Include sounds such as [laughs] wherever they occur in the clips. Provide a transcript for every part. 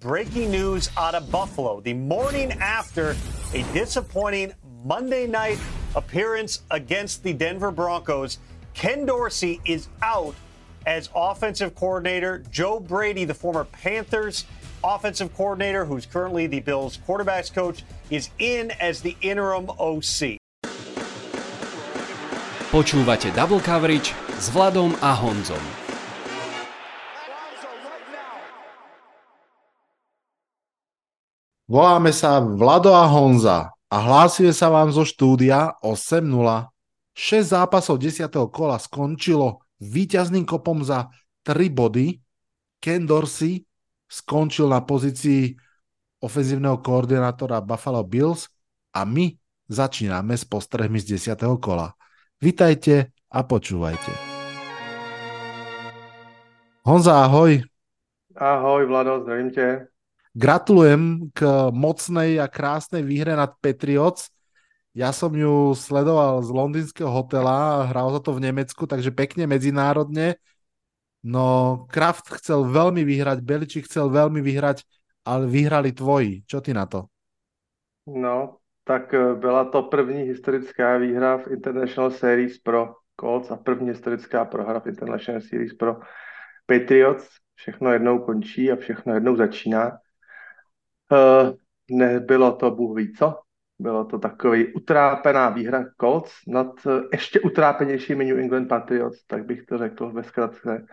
breaking news out of Buffalo. The morning after a disappointing Monday night appearance against the Denver Broncos, Ken Dorsey is out as offensive coordinator. Joe Brady, the former Panthers offensive coordinator, who's currently the Bills quarterbacks coach, is in as the interim OC. Počúvate Double Coverage s Vladom a Honzom. Voláme sa Vlado a Honza a hlásime sa vám zo štúdia 8.0. 6 zápasov 10. kola skončilo víťazným kopom za 3 body. Ken Dorsey skončil na pozícii ofenzívneho koordinátora Buffalo Bills a my začíname s postrehmi z 10. kola. Vitajte a počúvajte. Honza, ahoj. Ahoj, Vlado, zdravím tě. Gratulujem k mocnej a krásnej výhre nad Patriots. Ja som ju sledoval z londýnskeho hotela, hral za to v Nemecku, takže pekne medzinárodne. No, Kraft chcel veľmi vyhrať, Beličík chcel veľmi vyhrať, ale vyhrali tvoji. Čo ty na to? No, tak eh, byla to první historická výhra v International Series pro Colts a první historická prohra v International Series pro Patriots. Všechno jednou končí a všechno jednou začíná. Uh, nebylo to Bůh ví co. Bylo to takový utrápená výhra Colts nad uh, ještě utrápenějšími New England Patriots, tak bych to řekl ve zkratce.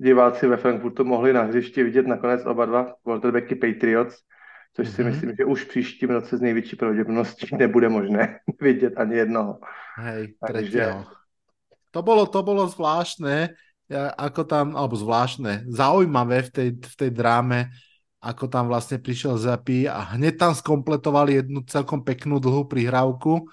Diváci ve Frankfurtu mohli na hřišti vidět nakonec oba dva quarterbacky Patriots, což si mm-hmm. myslím, že už příštím roce z největší pravděpodobností [laughs] nebude možné [laughs] vidět ani jednoho. Hej, Takže... To bolo, to bolo zvláštne, ako tam, alebo zvláštne, zaujímavé v tej, v tej dráme, ako tam vlastne prišiel Zapi a hneď tam skompletoval jednu celkom peknú dlhú prihrávku,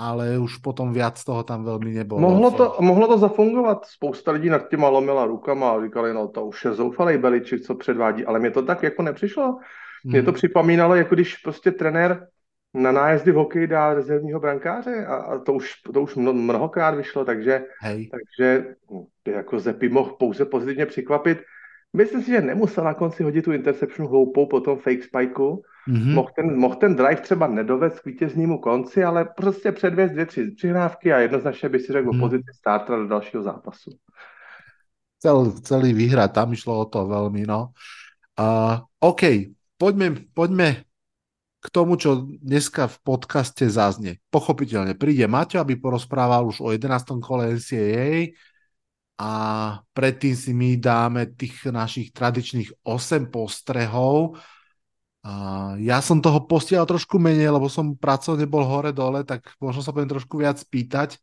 ale už potom viac toho tam veľmi nebolo. Mohlo to, mohlo to zafungovat. Spousta lidí nad těma lomila rukama a říkali, no to už je zoufalej Beličik, co předvádí, ale mě to tak jako nepřišlo. Hmm. to připomínalo, jako když prostě trenér na nájezdy v hokeji dá rezervního brankáře a, a to už, to už mno, mnohokrát vyšlo, takže, Hej. takže hm, jako Zepi mohl pouze pozitivně překvapit. Myslím si, že nemusel na konci hodit tu interception hloupou po tom fake spikeu. Mhm. Mohl ten, mohl ten drive třeba nedovést k vítěznímu konci, ale prostě předvést dvě, tři přihrávky a jednoznačně by si řekl o pozici startera do dalšího zápasu. Chcel, chceli vyhrať, tam išlo o to veľmi, no. Uh, OK, poďme, poďme k tomu, čo dneska v podcaste zaznie. Pochopiteľne príde Maťo, aby porozprával už o 11. kole NCAA a predtým si my dáme tých našich tradičných 8 postrehov. A ja som toho postiel trošku menej, lebo som pracovne bol hore-dole, tak možno sa budem trošku viac spýtať.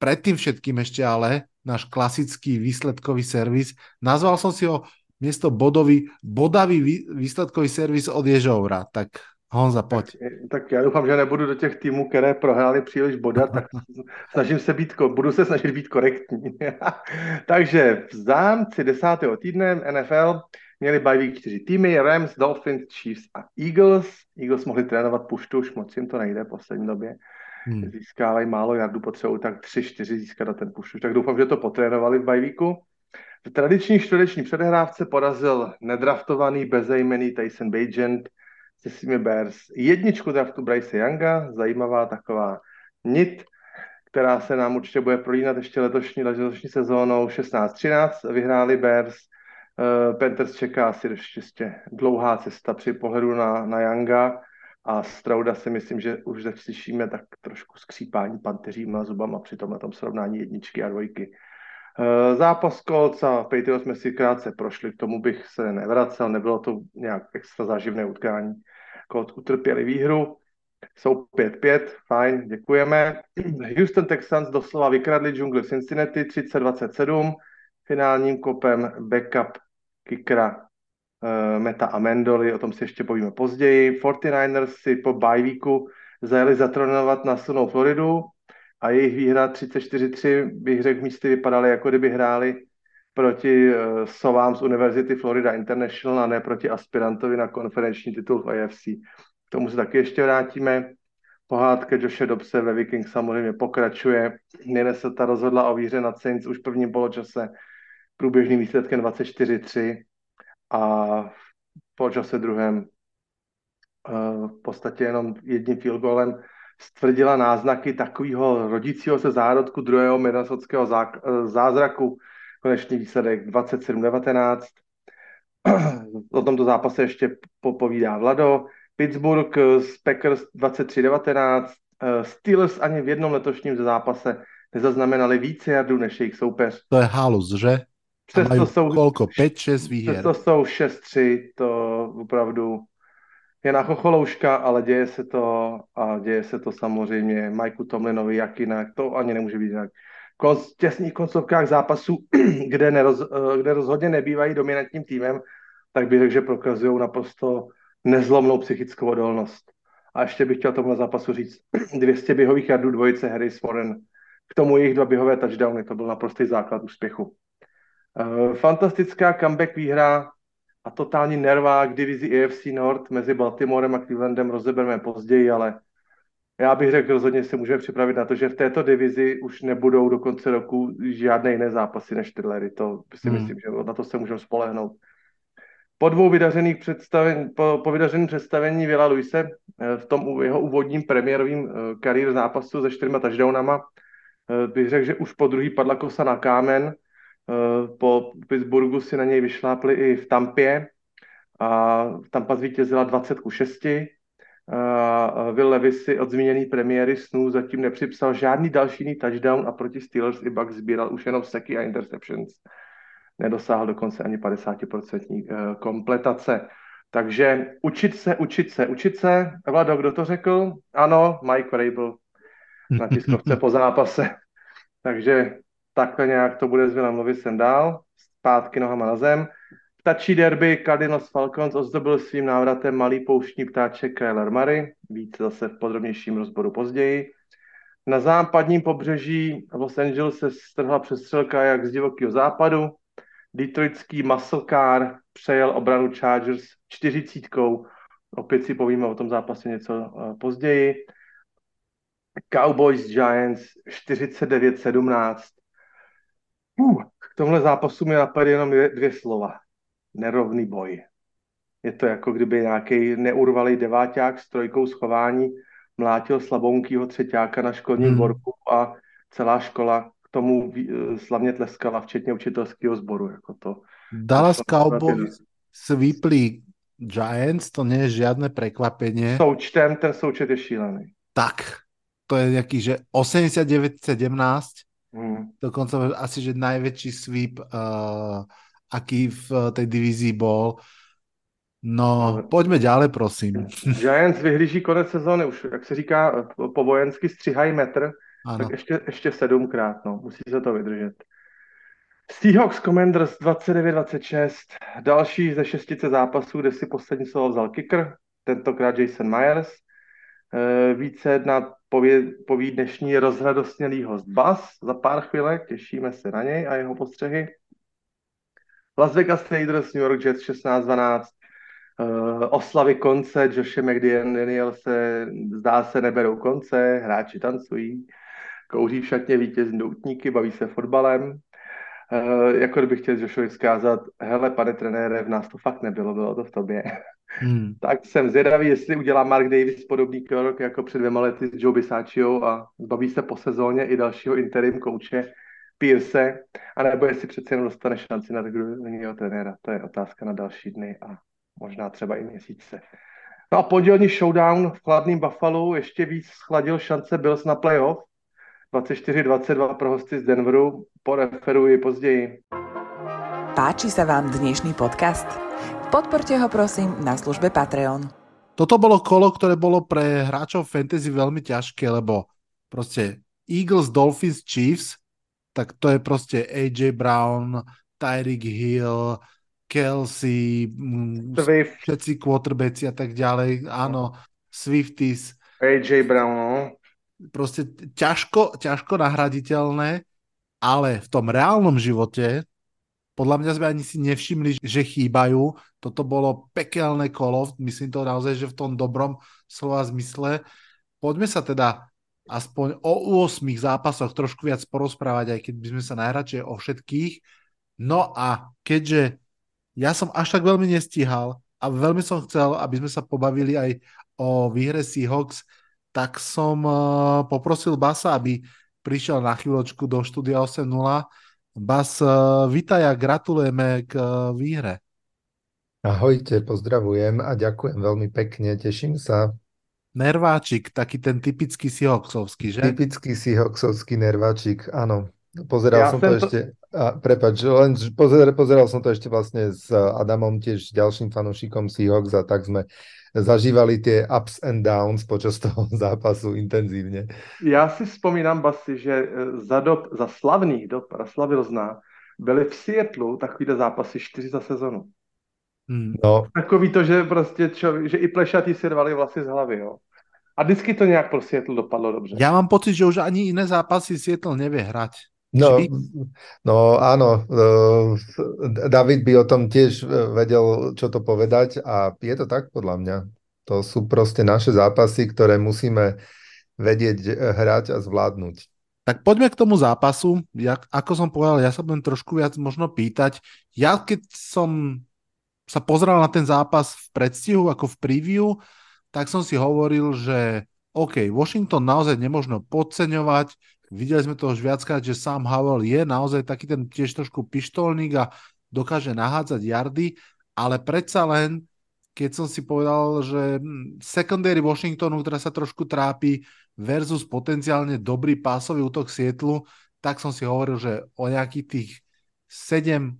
Predtým všetkým ešte ale náš klasický výsledkový servis. Nazval som si ho miesto bodový, bodavý vý- výsledkový servis od Ježoura. Tak Honza, poď. Tak já doufám, že nebudu do těch týmů, které prohrály příliš bodat, tak [laughs] snažím se být, budu se snažit být korektní. [laughs] Takže v zámci desátého týdne NFL měli bye week čtyři týmy, Rams, Dolphins, Chiefs a Eagles. Eagles mohli trénovat puštu, už moc jim to nejde v poslední době. Hmm. Získávají málo jardů, potřebují tak 3-4 získat na ten puštu. Tak doufám, že to potrénovali v weeku. V tradiční čtvrteční předehrávce porazil nedraftovaný bezejmený Tyson Bagent svými Bears jedničku draftu Bryce Younga, zajímavá taková nit, která se nám určitě bude prolínat ještě letošní, letošní sezónou 16-13 vyhráli Bears. Uh, Panthers čeká asi ještě dlouhá cesta při pohledu na, na Younga a Strauda si myslím, že už slyšíme tak trošku skřípání panteříma zubama při tomhle tom srovnání jedničky a dvojky. Uh, zápas Colts a Patriots jsme si krátce prošli, k tomu bych se nevracel, nebylo to nějak extra záživné utkání. Colts utrpěli výhru, jsou 5-5, fajn, děkujeme. [clears throat] Houston Texans doslova vykradli džungli v Cincinnati 30-27, finálním kopem backup kickera uh, Meta Amendoli, o tom si ještě povíme později. 49ers si po weeku zajeli zatronovat na silnou Floridu a jejich výhra 34-3 bych řekl místy vypadaly, jako kdyby hráli proti uh, Sovám z Univerzity Florida International a ne proti aspirantovi na konferenční titul v AFC. K tomu se taky ještě vrátíme. Pohádka Joshe Dobse ve Vikings samozřejmě pokračuje. Minnesota rozhodla o výhře nad Saints už v prvním poločase průběžným výsledkem 24-3 a po čase druhém v podstatě jenom jedním field goalem stvrdila náznaky takového rodícího se zárodku druhého minnesotského zázraku. Konečný výsledek 27-19. [clears throat] O tomto zápase ještě povídá Vlado. Pittsburgh z Packers 23-19. Steelers ani v jednom letošním zápase nezaznamenali více jardů než jejich soupeř. To je halus, že? Přesto jsou, kolko? 5-6 výher. Přesto jsou 6-3, to opravdu je na chocholouška, ale děje se to a děje se to samozřejmě Majku Tomlinovi, jak jinak, to ani nemůže být jinak. V těsných koncovkách zápasů, [clears throat] kde, neroz, eh, kde rozhodně nebývají dominantním týmem, tak bych řekl, že prokazují naprosto nezlomnou psychickou odolnost. A ještě bych chtěl tomuhle zápasu říct [clears throat] 200 běhových jardů dvojice Harris Warren. K tomu jejich dva běhové touchdowny, to byl naprostý základ úspěchu. Uh, fantastická comeback výhra a totální nervák divizi AFC North mezi Baltimorem a Clevelandem rozebereme později, ale já bych řekl, rozhodně se můžeme připravit na to, že v této divizi už nebudou do konce roku žádné jiné zápasy než Trillery. To si hmm. myslím, že na to se můžeme spolehnout. Po dvou vydařených představení, po, po vydařeném představení Vila Luise eh, v tom jeho úvodním premiérovým eh, kariér zápasu se čtyřma touchdownama eh, bych řekl, že už po druhý padla kosa na kámen po Pittsburghu si na něj vyšlápli i v Tampě a Tampa zvítězila 20 ku 6. A Will Levis si od zmíněný premiéry snů zatím nepřipsal žádný další jiný touchdown a proti Steelers i Bucks sbíral už jenom seky a interceptions. Nedosáhl dokonce ani 50% eh, kompletace. Takže učit se, učit se, učit se. Vlado, kdo to řekl? Ano, Mike Vrabel na tiskovce po zápase. Takže takhle nějak to bude s Willem Levisem dál, zpátky nohama na zem. Ptačí derby Cardinals Falcons ozdobil svým návratem malý pouštní ptáček Kyler Murray, víc zase v podrobnějším rozboru později. Na západním pobřeží Los Angeles se strhla přestřelka jak z divokého západu. Detroitský car přejel obranu Chargers čtyřicítkou. Opět si povíme o tom zápase něco eh, později. Cowboys Giants 49-17. Uh, k tomhle zápasu mi napadly jenom dvě slova. Nerovný boj. Je to jako kdyby nějaký neurvalý deváťák s trojkou schování mlátil slabounkýho třetíáka na školním hmm. dvorku a celá škola k tomu eh, slavně tleskala, včetně učitelského sboru. Jako to. Dallas Cowboys sweepli Giants, to nie je žiadne prekvapenie. Součtem ten součet je šílený. Tak, to je nejaký, že 89-17 Mm. Dokonca asi, že najväčší sweep, uh, aký v tej divízii bol. No, pojďme ďalej, prosím. [laughs] Giants vyhlíží konec sezóny, už, jak se říká, po vojensky stříhají metr, ano. tak ještě, ještě sedmkrát, no, musí se to vydržet. Seahawks Commanders 29-26, další ze šestice zápasů, kde si poslední slovo vzal kicker, tentokrát Jason Myers. E, více na poví, poví dnešní rozradostnělý host Bas za pár chvílek, těšíme se na něj a jeho postřehy. Las Vegas Raiders, New York Jets 16-12, uh, eh, oslavy konce Joshe McDaniel se zdá se neberou konce, hráči tancují, kouří v šatně vítězní doutníky, baví se fotbalem. Uh, jako kdybych chtěl Joshovi vzkázat, hele, pane trenére, v nás to fakt nebylo, bylo to v tobě. Hmm. [laughs] Tak jsem zvědavý, jestli udělá Mark Davis podobný krok jako před dvěma lety s Joe Bisaccio a zbaví se po sezóně i dalšího interim kouče Pierce, anebo jestli přece jenom dostane šanci na druhého trenéra. To je otázka na další dny a možná třeba i měsíce. No a pondělní showdown v chladném Buffalo ještě víc schladil šance Bills na playoff. 24-22 pro hosty z Denveru. Poreferuji později. Páči sa vám dnešný podcast? Podporte ho prosím na službe Patreon. Toto bolo kolo, ktoré bolo pre hráčov fantasy veľmi ťažké, lebo proste Eagles, Dolphins, Chiefs, tak to je proste AJ Brown, Tyreek Hill, Kelsey, mm, Swift. všetci quarterbacki a tak ďalej. Áno, Swifties. AJ Brown, no. Proste ťažko, ťažko nahraditeľné, ale v tom reálnom živote podľa mňa sme ani si nevšimli, že chýbajú. Toto bolo pekelné kolo, myslím to naozaj, že v tom dobrom slova zmysle. Poďme sa teda aspoň o 8 zápasoch trošku viac porozprávať, aj keď by sme sa najradšej o všetkých. No a keďže ja som až tak veľmi nestíhal a veľmi som chcel, aby sme sa pobavili aj o výhre Seahawks, tak som uh, poprosil Basa, aby prišiel na chvíľočku do štúdia 8.0. Bas, uh, vítaj a gratulujeme k uh, výhre. Ahojte, pozdravujem a ďakujem veľmi pekne, teším sa. Nerváčik, taký ten typický Seahawksovský, že? Typický Seahawksovský nerváčik, áno. Pozeral ja som to, to ešte, a prepač, len pozeral, pozeral som to ešte vlastne s Adamom, tiež ďalším fanúšikom Seahawks a tak sme zažívali tie ups and downs počas toho [laughs] zápasu intenzívne. Já si vzpomínám, Basi, že e, za dob, za slavných dob, Raslavil zná, byly v Seattleu takovýhle zápasy čtyři za sezonu. Hmm. No. Takový to, že prostě čo, že i plešatí si rvali vlasy z hlavy, jo. A vždycky to nějak pro Seattle dopadlo dobře. Já mám pocit, že už ani jiné zápasy Seattle nevie hrať. No, no áno, e, David by o tom tiež e, vedel, čo to povedať a je to tak podľa mňa. To sú proste naše zápasy, ktoré musíme vedieť e, hrať a zvládnuť. Tak poďme k tomu zápasu. Ja, ako som povedal, ja sa budem trošku viac možno pýtať. Ja keď som sa pozrel na ten zápas v predstihu, ako v preview, tak som si hovoril, že OK, Washington naozaj nemožno podceňovať, Videli sme to už viackrát, že Sam Howell je naozaj taký ten tiež trošku pištolník a dokáže nahádzať jardy, ale predsa len, keď som si povedal, že hm, secondary Washingtonu, ktorá sa trošku trápi, versus potenciálne dobrý pásový útok Sietlu, tak som si hovoril, že o nejakých tých 7,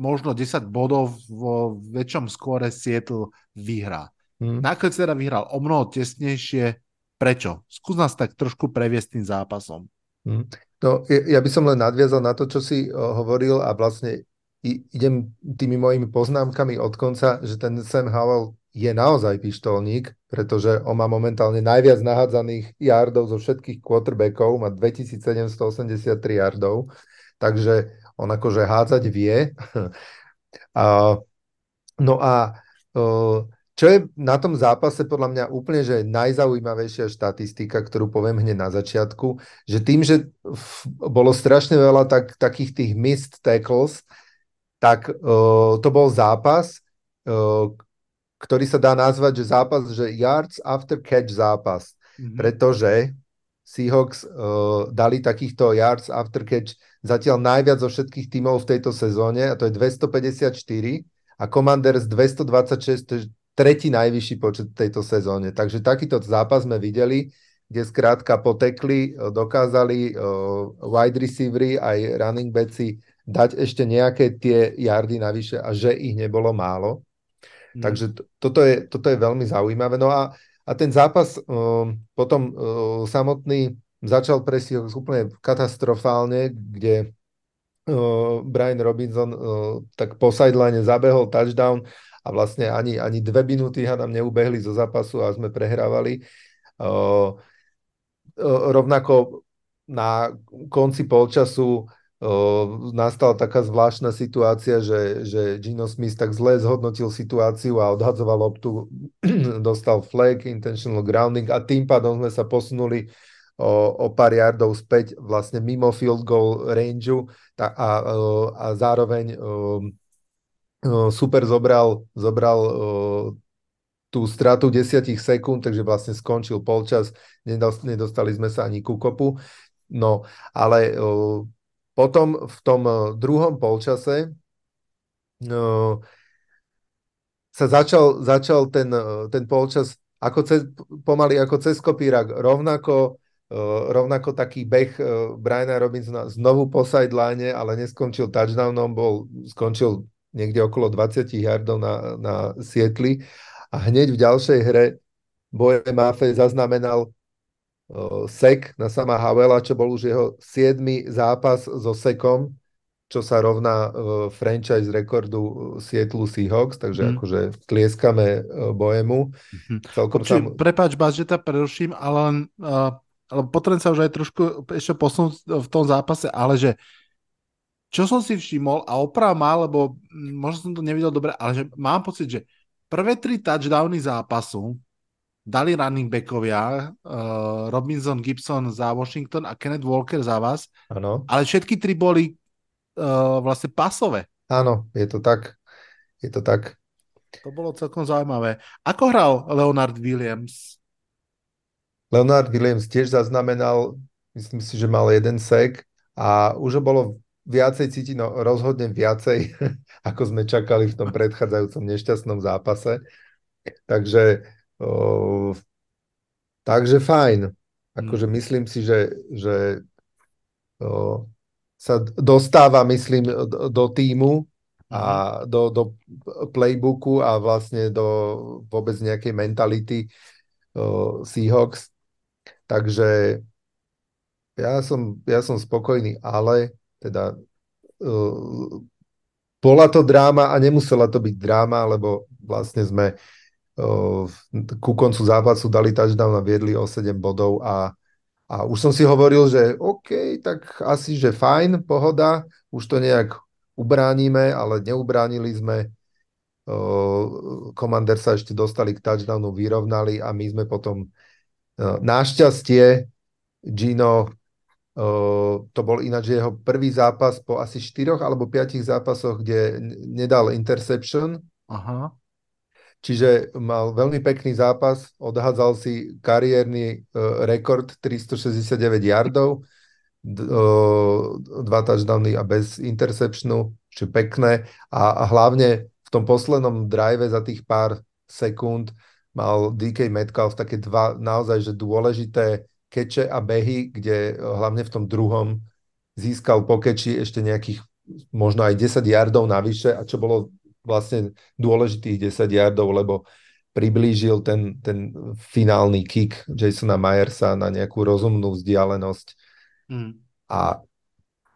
možno 10 bodov vo väčšom skóre Sietl vyhrá. Hmm. Nakoniec teda vyhral o mnoho tesnejšie. Prečo? Skús nás tak trošku previesť tým zápasom. Hm. No, ja by som len nadviazal na to, čo si hovoril a vlastne idem tými mojimi poznámkami od konca, že ten Sam Howell je naozaj pištolník, pretože on má momentálne najviac nahádzaných yardov zo všetkých quarterbackov, má 2783 yardov, takže on akože hádzať vie. [laughs] a, no a čo je na tom zápase podľa mňa úplne, že najzaujímavejšia štatistika, ktorú poviem hneď na začiatku, že tým, že bolo strašne veľa tak, takých tých missed tackles, tak uh, to bol zápas, uh, ktorý sa dá nazvať, že zápas, že yards after catch zápas, mm-hmm. pretože Seahawks uh, dali takýchto yards after catch zatiaľ najviac zo všetkých tímov v tejto sezóne a to je 254 a Commanders 226, to je tretí najvyšší počet tejto sezóne. Takže takýto zápas sme videli, kde skrátka potekli, e, dokázali uh, wide receivery aj running backi dať ešte nejaké tie jardy navyše a že ich nebolo málo. Mm. Takže to, toto, je, toto je veľmi zaujímavé. No a, a ten zápas uh, potom uh, samotný začal presiť úplne katastrofálne, kde uh, Brian Robinson uh, tak po zabehol touchdown a vlastne ani, ani dve minúty nám neubehli zo zápasu a sme prehrávali. Uh, uh, rovnako na konci polčasu uh, nastala taká zvláštna situácia, že, že Gino Smith tak zle zhodnotil situáciu a odhadzoval loptu, [clears throat] dostal flag, intentional grounding a tým pádom sme sa posunuli o, o pár yardov späť vlastne mimo field goal rangeu a, a, a zároveň super zobral, zobral tú stratu 10 sekúnd, takže vlastne skončil polčas, nedostali sme sa ani ku kopu. No, ale potom v tom druhom polčase sa začal, začal ten, ten polčas ako cez, pomaly ako cez kopírak, rovnako rovnako taký beh Briana Robinsona znovu po sideline, ale neskončil touchdownom, bol, skončil niekde okolo 20 yardov na, na Sietli a hneď v ďalšej hre Boje Mafe zaznamenal sek na sama Havela, čo bol už jeho siedmy zápas so sekom, čo sa rovná franchise rekordu Sietlu Seahawks, takže mm. akože tlieskame Bojemu. Mm-hmm. Počuj, tam... Prepáč, Bas, že ťa preruším, ale len uh, ale potrebujem sa už aj trošku ešte posunúť v tom zápase, ale že čo som si všimol, a oprav má, lebo možno som to nevidel dobre, ale že mám pocit, že prvé tri touchdowny zápasu dali running backovia, uh, Robinson Gibson za Washington a Kenneth Walker za vás, ano. ale všetky tri boli uh, vlastne pasové. Áno, je to tak. Je to tak. To bolo celkom zaujímavé. Ako hral Leonard Williams? Leonard Williams tiež zaznamenal, myslím si, že mal jeden sek a už bolo viacej cítiť, no rozhodne viacej, [laughs] ako sme čakali v tom predchádzajúcom nešťastnom zápase. Takže, o, takže fajn. Akože hmm. myslím si, že, že o, sa dostáva, myslím, do, do týmu a mhm. do, do playbooku a vlastne do vôbec nejakej mentality uh, Seahawks. Takže ja som, ja som spokojný, ale teda uh, bola to dráma a nemusela to byť dráma, lebo vlastne sme uh, ku koncu zápasu dali touchdown a viedli o 7 bodov a a už som si hovoril, že OK, tak asi, že fajn, pohoda, už to nejak ubránime, ale neubránili sme. Komander sa ešte dostali k touchdownu, vyrovnali a my sme potom našťastie Gino to bol ináč jeho prvý zápas po asi 4 alebo 5 zápasoch, kde nedal interception. Aha. Čiže mal veľmi pekný zápas, odhádzal si kariérny uh, rekord 369 yardov, dva touchdowny a bez interceptionu, čiže pekné. A, a hlavne v tom poslednom drive za tých pár sekúnd mal DK Metcalf také dva naozaj že dôležité keče a behy, kde hlavne v tom druhom získal po keči ešte nejakých možno aj 10 yardov navyše a čo bolo vlastne dôležitých 10 yardov, lebo priblížil ten, ten finálny kick Jasona Myersa na nejakú rozumnú vzdialenosť. Mm. A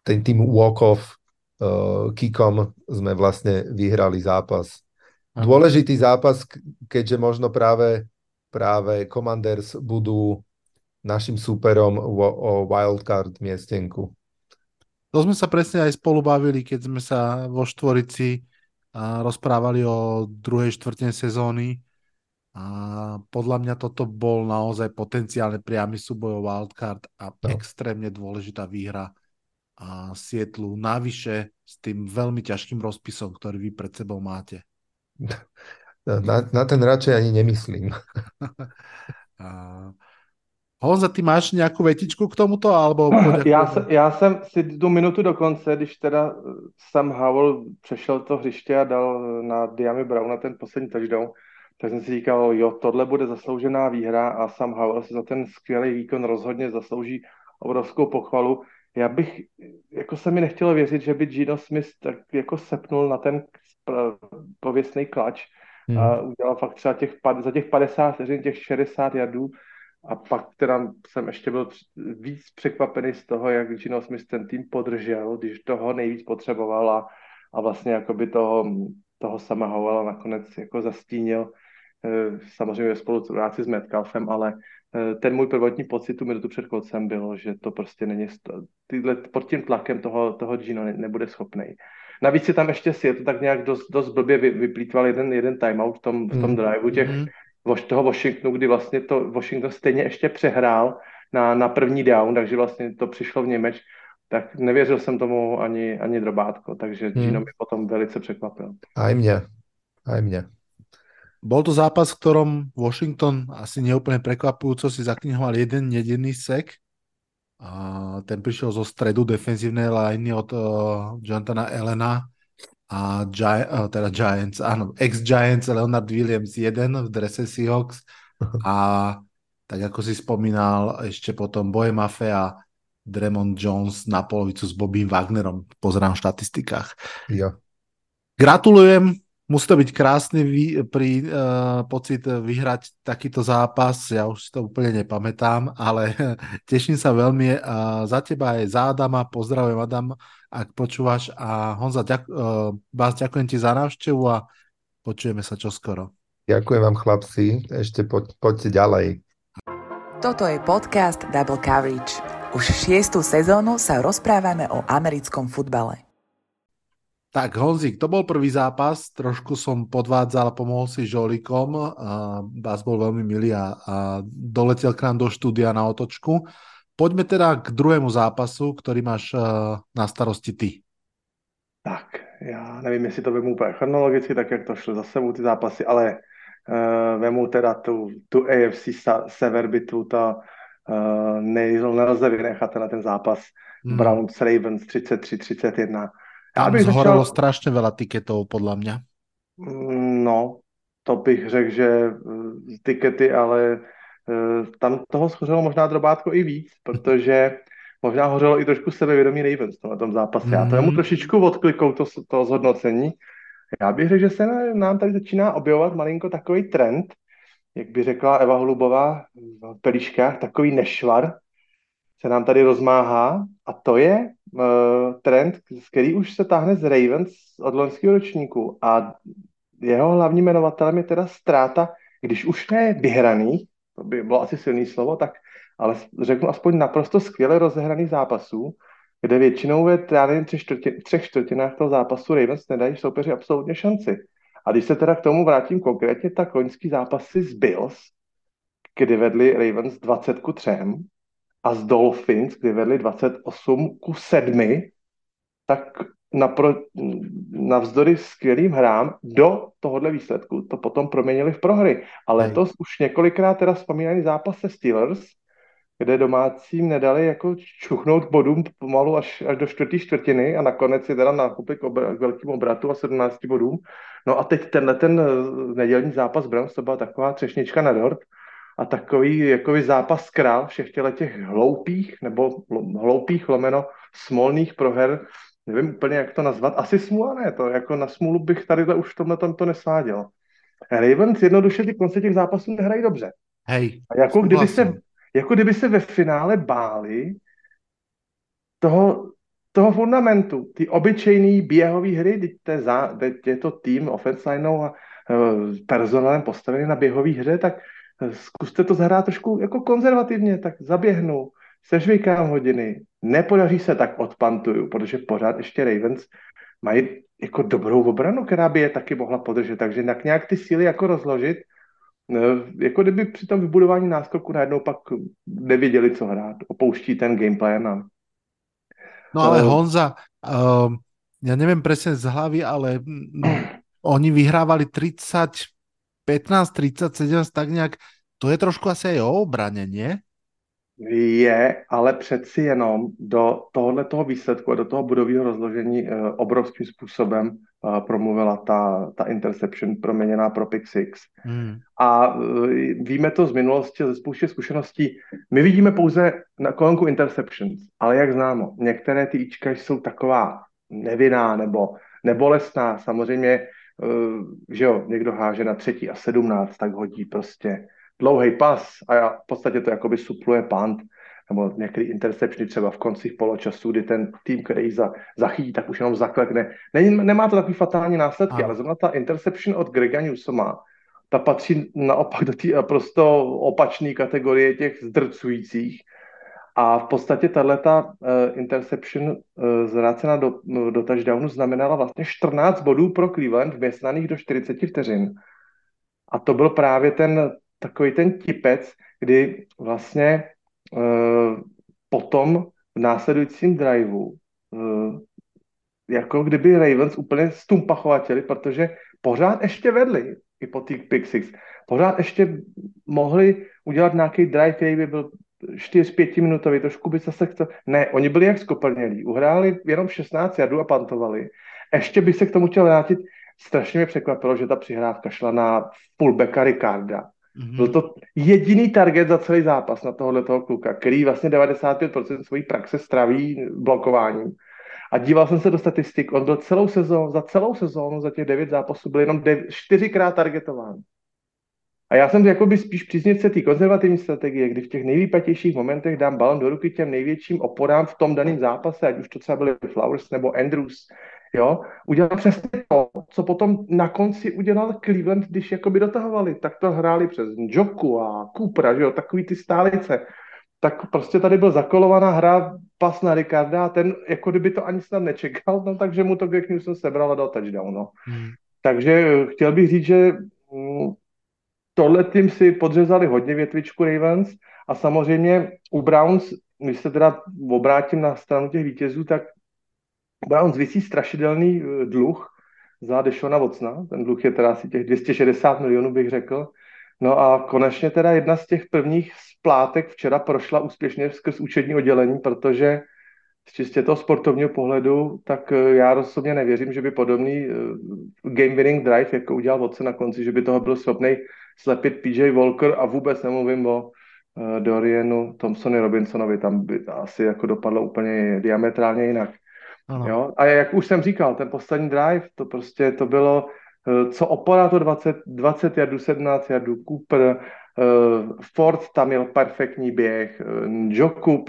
ten tým walk-off uh, kickom sme vlastne vyhrali zápas. Aha. Dôležitý zápas, keďže možno práve, práve Commanders budú našim súperom o, o wildcard miestenku. To sme sa presne aj spolu bavili, keď sme sa vo štvorici a rozprávali o druhej štvrtine sezóny a podľa mňa toto bol naozaj potenciálne priamy súboj o wildcard a no. extrémne dôležitá výhra a Sietlu navyše s tým veľmi ťažkým rozpisom, ktorý vy pred sebou máte. Na, na ten radšej ani nemyslím. [laughs] Honza, ty máš nějakou vetičku k tomuto? Alebo [clears throat] já, se, já jsem si tu minutu do konce, když teda Sam Howell přešel to hřiště a dal na Diami Brown na ten poslední touchdown, tak jsem si říkal, jo, tohle bude zasloužená výhra a Sam Howell si za ten skvělý výkon rozhodně zaslouží obrovskou pochvalu. Já bych, jako se mi nechtělo věřit, že by Gino Smith tak jako sepnul na ten pověstný klač hmm. a udělal fakt třeba těch, za těch 50 vteřin, těch 60 jardů a pak teda jsem ještě byl víc překvapený z toho, jak Gino Smith ten tým podržel, když toho nejvíc potřeboval a, a vlastně jakoby toho, toho Howella nakonec jako zastínil eh, samozřejmě ve spolupráci s Metcalfem, ale eh, ten můj prvotní pocit tu minutu před koncem bylo, že to prostě není, tyhle, pod tím tlakem toho, toho Gino ne, nebude schopný. Navíc si tam ještě si je to tak nějak dost, dost blbě vyplýtval jeden, jeden timeout v tom, v tom mm. driveu těch, mm toho Washingtonu, kdy vlastně to Washington stejně ještě přehrál na, na první down, takže vlastně to přišlo v Němeč, tak nevěřil jsem tomu ani, ani drobátko, takže hmm. Gino mi potom velice překvapil. Aj mě, aj mě. Bol to zápas, v ktorom Washington asi neúplne prekvapujúco si zaknihoval jeden jediný sek. A ten prišiel zo stredu defenzívnej liney od uh, Jonathana Elena a Gi- uh, teda Giants, áno, ex-Giants Leonard Williams 1 v drese Seahawks [laughs] a tak ako si spomínal, ešte potom Boje Mafe a Dremond Jones na polovicu s Bobím Wagnerom. Pozerám v štatistikách. Ja. Gratulujem, musí to byť krásny vý, pri, uh, pocit vyhrať takýto zápas. Ja už si to úplne nepamätám, ale [laughs] teším sa veľmi uh, za teba aj za Adama. Pozdravujem Adam ak počúvaš. A Honza, ďak, uh, vás ďakujem ti za návštevu a počujeme sa čoskoro. Ďakujem vám chlapci, ešte poď, poďte ďalej. Toto je podcast Double Coverage. Už šiestu sezónu sa rozprávame o americkom futbale. Tak Honzik, to bol prvý zápas, trošku som podvádzal, pomohol si žolikom, a vás bol veľmi milý a, a doletel k nám do štúdia na otočku. Poďme teda k druhému zápasu, ktorý máš uh, na starosti ty. Tak, já nevím, jestli to vemu úplně chronologicky, tak jak to šlo za sebou ty zápasy, ale uh, vemu teda tu, tu AFC Sever bitvu, ta uh, nelze vynechat na ten zápas hmm. Browns Ravens 33-31. Já bych zhorelo začal... strašně veľa tiketov, podle mě. Mm, no, to bych řekl, že eh, tikety, ale tam toho schořelo možná drobátko i víc, [laughs] protože možná hořelo i trošku sebevědomí Ravens na tom zápase. Mm. Já to jemu trošičku odklikou to, to zhodnocení. Já bych řekl, že se nám tady začíná objevovat malinko takový trend, jak by řekla Eva Holubová v pelíškách, takový nešvar se nám tady rozmáhá a to je trend, který už se táhne z Ravens od loňského ročníku a jeho hlavním jmenovatelem je teda ztráta, když už ne vyhraných, to by bylo asi silný slovo, tak ale řeknu aspoň naprosto skvěle rozehraných zápasů, kde většinou ve čtvrtin, třech čtvrtinách toho zápasu Ravens nedají soupeři absolutně šanci. A když se teda k tomu vrátím konkrétně, tak loňský zápasy z Bills, kdy vedli Ravens 20 ku 3 a z Dolphins, kdy vedli 28 ku 7, tak napro, navzdory skvělým hrám do tohohle výsledku to potom proměnili v prohry. A letos už několikrát teda vzpomínaný zápas se Steelers, kde domácím nedali jako čuchnout bodům pomalu až, až do čtvrtý čtvrtiny a nakonec je teda nákupy k, obr- k velkým obratu a 17 bodům. No a teď tenhle ten eh, nedělní zápas Browns, to byla taková třešnička na dort a takový jakoby zápas král všech těch hloupých nebo hloupých lomeno smolných proher, nevím úplně, jak to nazvat, asi smůla ne, to jako na smůlu bych tady už v tomhle to nesváděl. Ravens jednoduše ty konce těch zápasů nehrají dobře. Hej, a jako kdyby se, jako kdyby se ve finále báli toho, toho fundamentu, ty obyčejné běhové hry, teď, to je, za, teď je to tým offense a uh, personálem postavený na běhové hře, tak zkuste to zahrát trošku jako konzervativně, tak zaběhnu, sežvejkám hodiny, nepodaří se, tak odpantuju, protože pořád ještě Ravens mají jako dobrou obranu, která by je taky mohla podržet, takže nějak ty síly jako rozložit jako kdyby při tom vybudování náskoku najednou pak nevěděli, co hrát. Opouští ten gameplan. A... No ale Honza, uh, ja neviem presne z hlavy, ale no, oni vyhrávali 30, 15, 37, tak nejak, to je trošku asi aj o obrane, nie? Je, ale přeci jenom do tohohle toho výsledku a do toho budového rozložení uh, obrovským způsobem uh, promluvila ta, ta interception proměněná pro pick six. Hmm. A uh, víme to z minulosti, ze spoustě zkušeností. My vidíme pouze na kolonku interceptions, ale jak známo, některé ty ička jsou taková nevinná nebo nebolestná. Samozřejmě, že jo, někdo háže na třetí a sedmnáct, tak hodí prostě dlouhý pas a v podstatě to jakoby supluje punt nebo nějaký interception třeba v koncích poločasu, kdy ten tým, který za, zachytí, tak už jenom zaklekne. Není, nemá to takový fatální následky, a. ale zrovna ta interception od Grega Newsoma, ta patří naopak do té prosto opačné kategorie těch zdrcujících. A v podstatě tato uh, interception uh, do, do touchdownu znamenala vlastně 14 bodů pro Cleveland vměstnaných do 40 vteřin. A to byl právě ten takový ten tipec, kdy vlastně uh, potom v následujícím driveu jako kdyby Ravens úplně stumpachovatili, protože pořád ještě vedli i po těch pick six. Pořád ještě mohli udělat nějaký drive, který by byl 4-5 minutový, trošku by se chtěl. Ne, oni byli jak skopelnělí, uhráli jenom 16 jardů a pantovali. Ještě bych se k tomu chtěl vrátit, strašně mě překvapilo, že ta přihrávka šla na fullbacka Ricarda, Mm-hmm. Byl to jediný target za celý zápas na tohohle toho kluka, který vlastně 95% svojí praxe straví blokováním. A díval jsem se do statistik, on byl celou sezónu, za celou sezónu, za těch devět zápasů, byl jenom dev, čtyřikrát targetován. A já jsem jakoby spíš příznivce té konzervativní strategie, kdy v těch nejvýpatějších momentech dám balon do ruky těm největším oporám v tom daném zápase, ať už to třeba byly Flowers nebo Andrews, jo, udělal přesně to, co potom na konci udělal Cleveland, když jakoby dotahovali, tak to hráli přes Joku a Coopera, že jo, takový ty stálice. Tak prostě tady byl zakolovaná hra, pas na Ricarda a ten jako kdyby to ani snad nečekal, no takže mu to Greg Newsom sebral a dal touchdown, no. Hmm. Takže chtěl bych říct, že mm, tohle tým si podřezali hodně větvičku Ravens a samozřejmě u Browns, když se teda obrátím na stranu těch vítězů, tak Browns vysí strašidelný eh, dluh za Dešona Vocna. Ten dluh je teda asi těch 260 milionů, bych řekl. No a konečně teda jedna z těch prvních splátek včera prošla úspěšně skrz účetní oddělení, protože z čistě toho sportovního pohledu, tak eh, já rozhodně nevěřím, že by podobný eh, game winning drive, jako udělal Watson na konci, že by toho byl schopný slepit PJ Walker a vůbec nemluvím o eh, Dorianu Thompsony Robinsonovi, tam by asi jako dopadlo úplně diametrálně jinak. Ano. Jo? A jak už jsem říkal, ten poslední drive, to prostě to bylo, co opora to 20, 20 jardů, 17 jardů, Cooper, Eh, Ford tam měl perfektní běh, Joku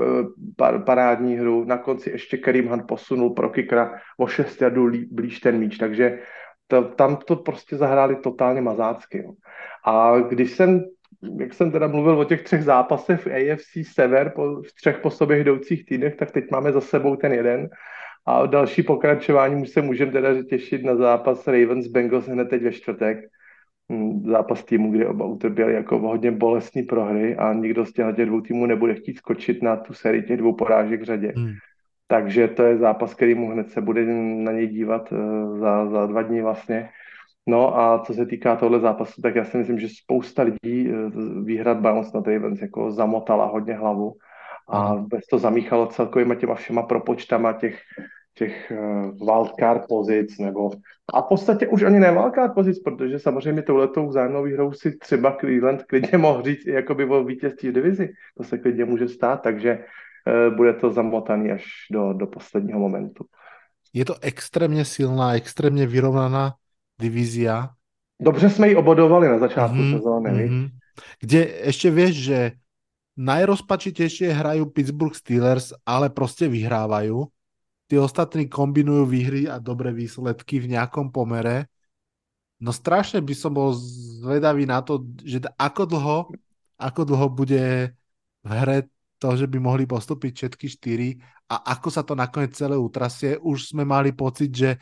par, parádní hru, na konci ještě Karim Hunt posunul pro kikra o 6 jardů blíž ten míč, takže to, tam to prostě zahráli totálně mazácky. No. A když jsem, jak jsem teda mluvil o těch třech zápasech v AFC Sever po, v třech po sobě jdoucích týdnech, tak teď máme za sebou ten jeden a další pokračování už se můžeme teda těšit na zápas Ravens Bengals hned teď ve čtvrtek Hm, zápas týmu, kde oba utrpěli jako hodně bolestní prohry a nikdo z těch dvou týmů nebude chtít skočit na tu sérii těch dvou porážek v řadě. Hmm. Takže to je zápas, který mu hned se bude na něj dívat uh, za, za dva dní vlastně. No a co se týká tohle zápasu, tak já si myslím, že spousta lidí uh, výhrad Browns na Ravens jako zamotala hodně hlavu a bez to zamíchalo celkovýma těma všema propočtama těch těch uh, wildcard pozic, nebo a v podstatě už ani ne wildcard pozic, protože samozřejmě touhletou vzájemnou výhrou si třeba Cleveland klidně mohl říct i jakoby o vítězství v divizi. To se klidně může stát, takže bude to zamotaný až do, do posledního momentu. Je to extrémně silná, extrémně vyrovnaná divízia. Dobře jsme ji obodovali na začátku mm-hmm, sezóny. Mm-hmm. Kde ještě víš, že najrozpačitejšie hrajú Pittsburgh Steelers, ale prostě vyhrávajú tí ostatní kombinujú výhry a dobré výsledky v nejakom pomere. No strašne by som bol zvedavý na to, že ako dlho, ako dlho bude v hre to, že by mohli postúpiť všetky štyri a ako sa to nakoniec celé utrasie. Už sme mali pocit, že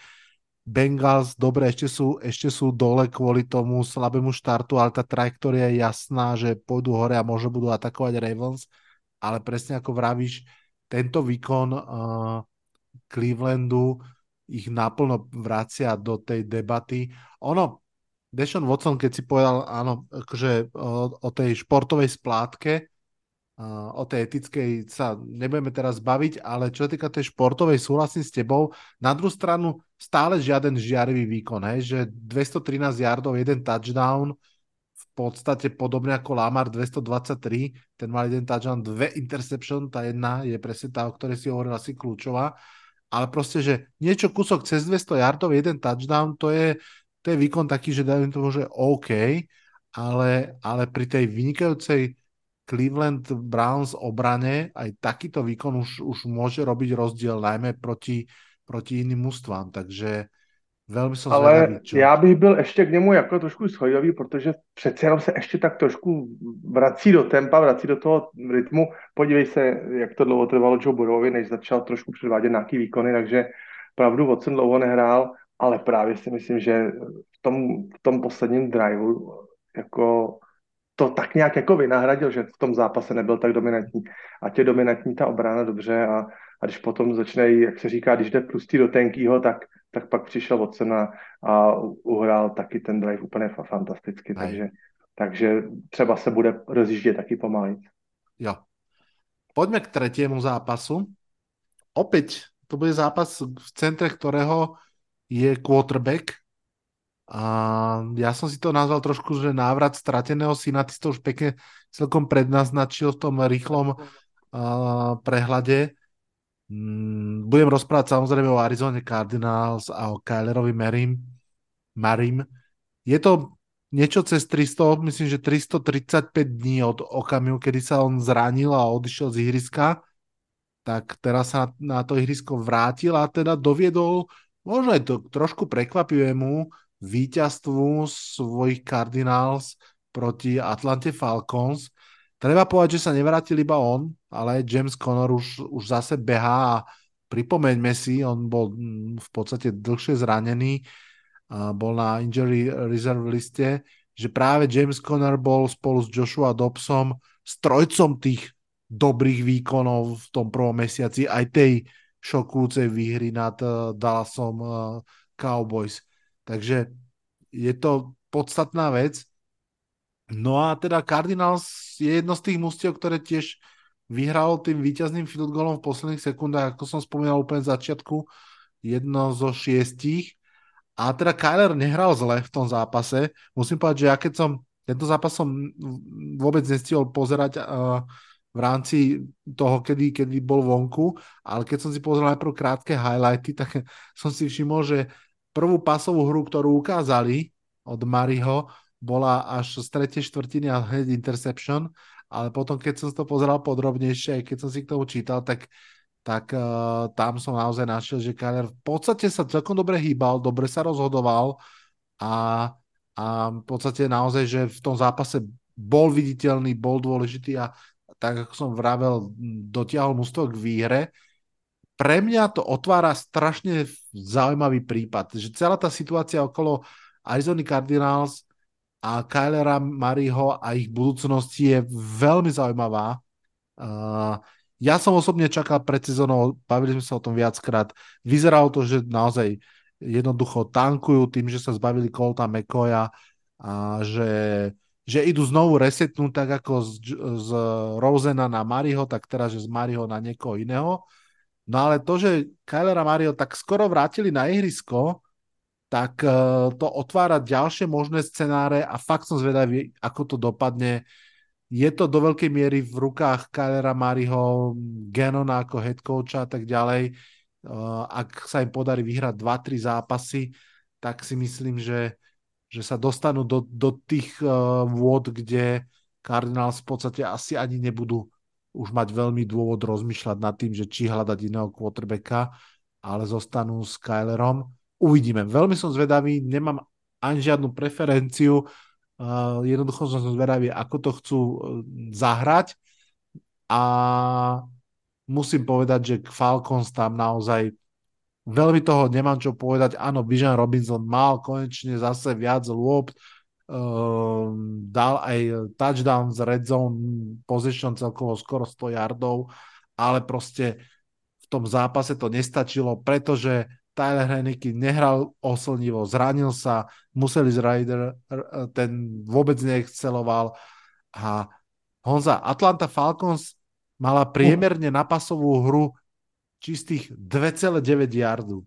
Bengals, dobre, ešte sú, ešte sú dole kvôli tomu slabému štartu, ale tá trajektória je jasná, že pôjdu hore a možno budú atakovať Ravens, ale presne ako vravíš, tento výkon uh, Clevelandu ich naplno vracia do tej debaty. Ono, Deshaun Watson, keď si povedal, áno, akože o, o tej športovej splátke, o tej etickej sa nebudeme teraz baviť, ale čo sa týka tej športovej, súhlasím s tebou. Na druhú stranu stále žiaden žiarivý výkon, hej, že 213 yardov, jeden touchdown, v podstate podobne ako Lamar 223, ten mal jeden touchdown, dve interception, tá jedna je presne tá, o ktorej si hovoril asi kľúčová ale proste, že niečo kúsok cez 200 yardov, jeden touchdown, to je, to je výkon taký, že dajme tomu, že OK, ale, ale pri tej vynikajúcej Cleveland Browns obrane aj takýto výkon už, už môže robiť rozdiel, najmä proti, proti iným mústvám, takže Velmi jsem Ale zvědavý, čo? já bych byl ještě k němu jako trošku schodový, protože přece jenom se ještě tak trošku vrací do tempa, vrací do toho rytmu. Podívej se, jak to dlouho trvalo Joe Burrowovi, než začal trošku předvádět nějaký výkony, takže pravdu Watson dlouho nehrál, ale právě si myslím, že v tom, v tom posledním driveu jako to tak nějak jako vynahradil, že v tom zápase nebyl tak dominantní. A tě dominantní ta obrana dobře a, a když potom začne, jak se říká, když jde tlustý do tenkýho, tak tak pak přišel Watson a, a uhrál taky ten drive úplně fantasticky, takže, takže třeba se bude rozjíždět taky pomalit. Jo. Pojďme k třetímu zápasu. Opět to bude zápas, v centre kterého je quarterback. A ja som si to nazval trošku, že návrat strateného syna, ty to už pekne celkom prednaznačil v tom rýchlom uh, prehľade. Mm, budem rozprávať samozrejme o Arizone Cardinals a o Kylerovi Marim. Marim. Je to niečo cez 300, myslím, že 335 dní od okamihu, kedy sa on zranil a odišiel z ihriska, tak teraz sa na, na to ihrisko vrátil a teda doviedol možno aj to trošku prekvapivému víťazstvu svojich Cardinals proti Atlante Falcons. Treba povedať, že sa nevrátil iba on, ale James Conner už, už zase behá a pripomeňme si, on bol mm, v podstate dlhšie zranený, bol na injury reserve liste, že práve James Conner bol spolu s Joshua Dobsom strojcom tých dobrých výkonov v tom prvom mesiaci, aj tej šokujúcej výhry nad uh, Dallasom uh, Cowboys. Takže je to podstatná vec. No a teda Cardinals je jedno z tých mústiev, ktoré tiež vyhralo tým víťazným field goalom v posledných sekundách, ako som spomínal úplne v začiatku, jedno zo šiestich. A teda Kyler nehral zle v tom zápase. Musím povedať, že ja keď som tento zápas som vôbec nestihol pozerať uh, v rámci toho, kedy, kedy bol vonku, ale keď som si pozrel najprv krátke highlighty, tak [laughs] som si všimol, že prvú pasovú hru, ktorú ukázali od Mariho, bola až z tretej štvrtiny a hneď interception, ale potom, keď som to pozeral podrobnejšie, keď som si k tomu čítal, tak, tak uh, tam som naozaj našiel, že Kyler v podstate sa celkom dobre hýbal, dobre sa rozhodoval a, a v podstate naozaj, že v tom zápase bol viditeľný, bol dôležitý a tak ako som vravel, dotiahol mústvo k výhre. Pre mňa to otvára strašne zaujímavý prípad, že celá tá situácia okolo Arizona Cardinals a Kylera Mariho a ich budúcnosti je veľmi zaujímavá. Ja som osobne čakal pred sezónou, bavili sme sa o tom viackrát, vyzeralo to, že naozaj jednoducho tankujú tým, že sa zbavili Colta McCoya a že, že idú znovu resetnúť tak ako z, z Rosena na Mariho, tak teraz, že z Mariho na niekoho iného. No ale to, že Kylera Mario tak skoro vrátili na ihrisko, tak uh, to otvára ďalšie možné scenáre a fakt som zvedavý, ako to dopadne. Je to do veľkej miery v rukách Kylera Mariho, Genona ako head coacha a tak ďalej. Uh, ak sa im podarí vyhrať 2-3 zápasy, tak si myslím, že, že sa dostanú do, do tých uh, vôd, kde Cardinals v podstate asi ani nebudú už mať veľmi dôvod rozmýšľať nad tým, že či hľadať iného quarterbacka, ale zostanú s Kylerom uvidíme. Veľmi som zvedavý, nemám ani žiadnu preferenciu, uh, jednoducho som zvedavý, ako to chcú uh, zahrať a musím povedať, že k Falcons tam naozaj veľmi toho nemám čo povedať. Áno, Bijan Robinson mal konečne zase viac lôb, uh, dal aj touchdown z red zone position celkovo skoro 100 yardov, ale proste v tom zápase to nestačilo, pretože Tyler Henneke nehral oslnivo, zranil sa, museli z Ryder, ten vôbec neexceloval a Honza, Atlanta Falcons mala priemerne na pasovú hru čistých 2,9 yardu.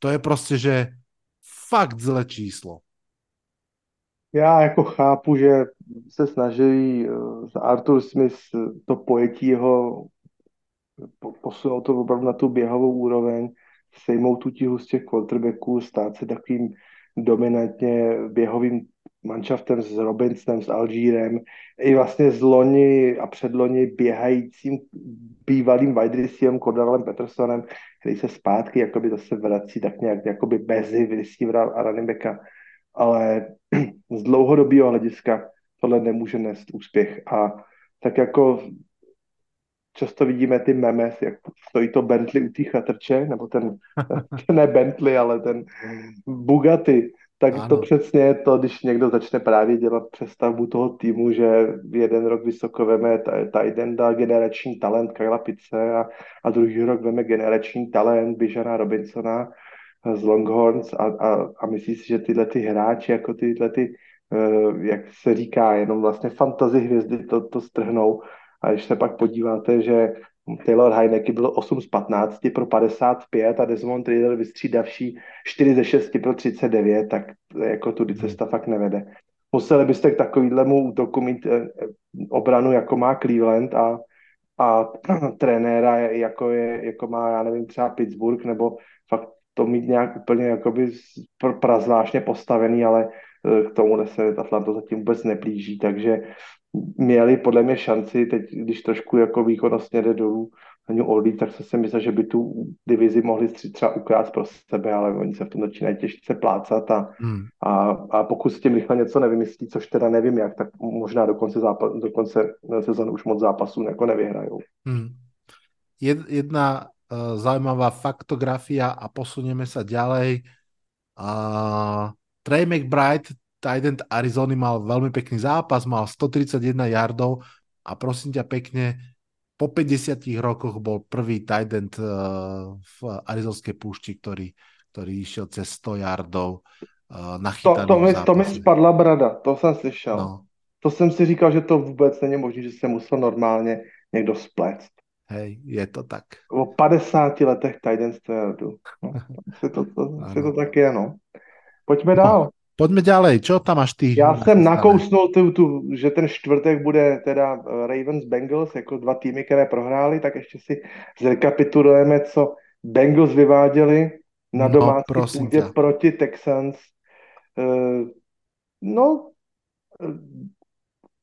To je proste, že fakt zlé číslo. Já jako chápu, že se snaží eh, Arthur Smith to pojetí jeho posunout to opravdu na tu běhovou úroveň, sejmout tu tíhu z těch quarterbacků, stát se takovým dominantně běhovým manšaftem s Robinsonem, s Alžírem, i vlastně z loni a předloni běhajícím bývalým wide receiverem Cordarelem Petersonem, který se zpátky jakoby zase vrací tak nějak jakoby bez receivera a running backa. Ale [clears throat] z dlouhodobého hlediska tohle nemůže nést úspěch. A tak jako často vidíme ty memes, jak stojí to Bentley u té chatrče, nebo ten, [laughs] ne Bentley, ale ten Bugatti, tak ano. to přesně je to, když někdo začne právě dělat přestavbu toho týmu, že jeden rok vysoko veme Tidenda, generační talent Kyla Pice a, a druhý rok veme generační talent Bijana Robinsona z Longhorns a, a, a myslí si, že tyhle ty hráči, jako tyhle ty, uh, jak se říká, jenom vlastně fantazy hvězdy to, to strhnou a když se pak podíváte, že Taylor Heineke byl 8 z 15 pro 55 a Desmond Riddle vystřídavší 4 ze 6 pro 39, tak jako tudy hmm. cesta fakt nevede. Museli byste k takovýhlemu útoku mít eh, obranu, jako má Cleveland a, a [clears throat] trenéra, jako, je, jako má, já nevím, třeba Pittsburgh, nebo fakt to mít nějak úplně jakoby prazvážně postavený, ale eh, k tomu se Atlanta zatím vůbec neblíží, takže měli podle mě šanci, teď když trošku jako výkonnostně jde dolů na New Orleans, tak se si myslel, že by tu divizi mohli třeba ukrást pro sebe, ale oni se v tom začínají těžce plácat a, hmm. a, a pokud s tím rychle něco nevymyslí, což teda nevím jak, tak možná do konce, zápas, do konce sezóny už moc zápasů jako nevyhrajou. Hmm. Jedna zaujímavá faktografia a posunieme sa ďalej. Uh, Trey McBride Tident Arizony mal veľmi pekný zápas, mal 131 yardov a prosím ťa pekne, po 50 rokoch bol prvý tight end uh, v Arizonskej púšti, ktorý, ktorý išiel cez 100 yardov uh, nachytaný to, to, mi, to mi spadla brada, to jsem slyšel. No. To jsem si říkal, že to vůbec není možné, že se musel normálně někdo splést. Hej, je to tak. O 50 letech 100 yardů. No, to, to, [laughs] to, to tak je, no. Pojďme dál. No. Pojďme ďalej, čo tam máš ty? Já jsem nakousnul, tu, tu, že ten čtvrtek bude teda eh, Ravens Bengals jako dva týmy, které prohrály, tak ještě si zrekapitulujeme, co Bengals vyváděli na no, domácí no, půdě proti Texans. Uh, no, eh,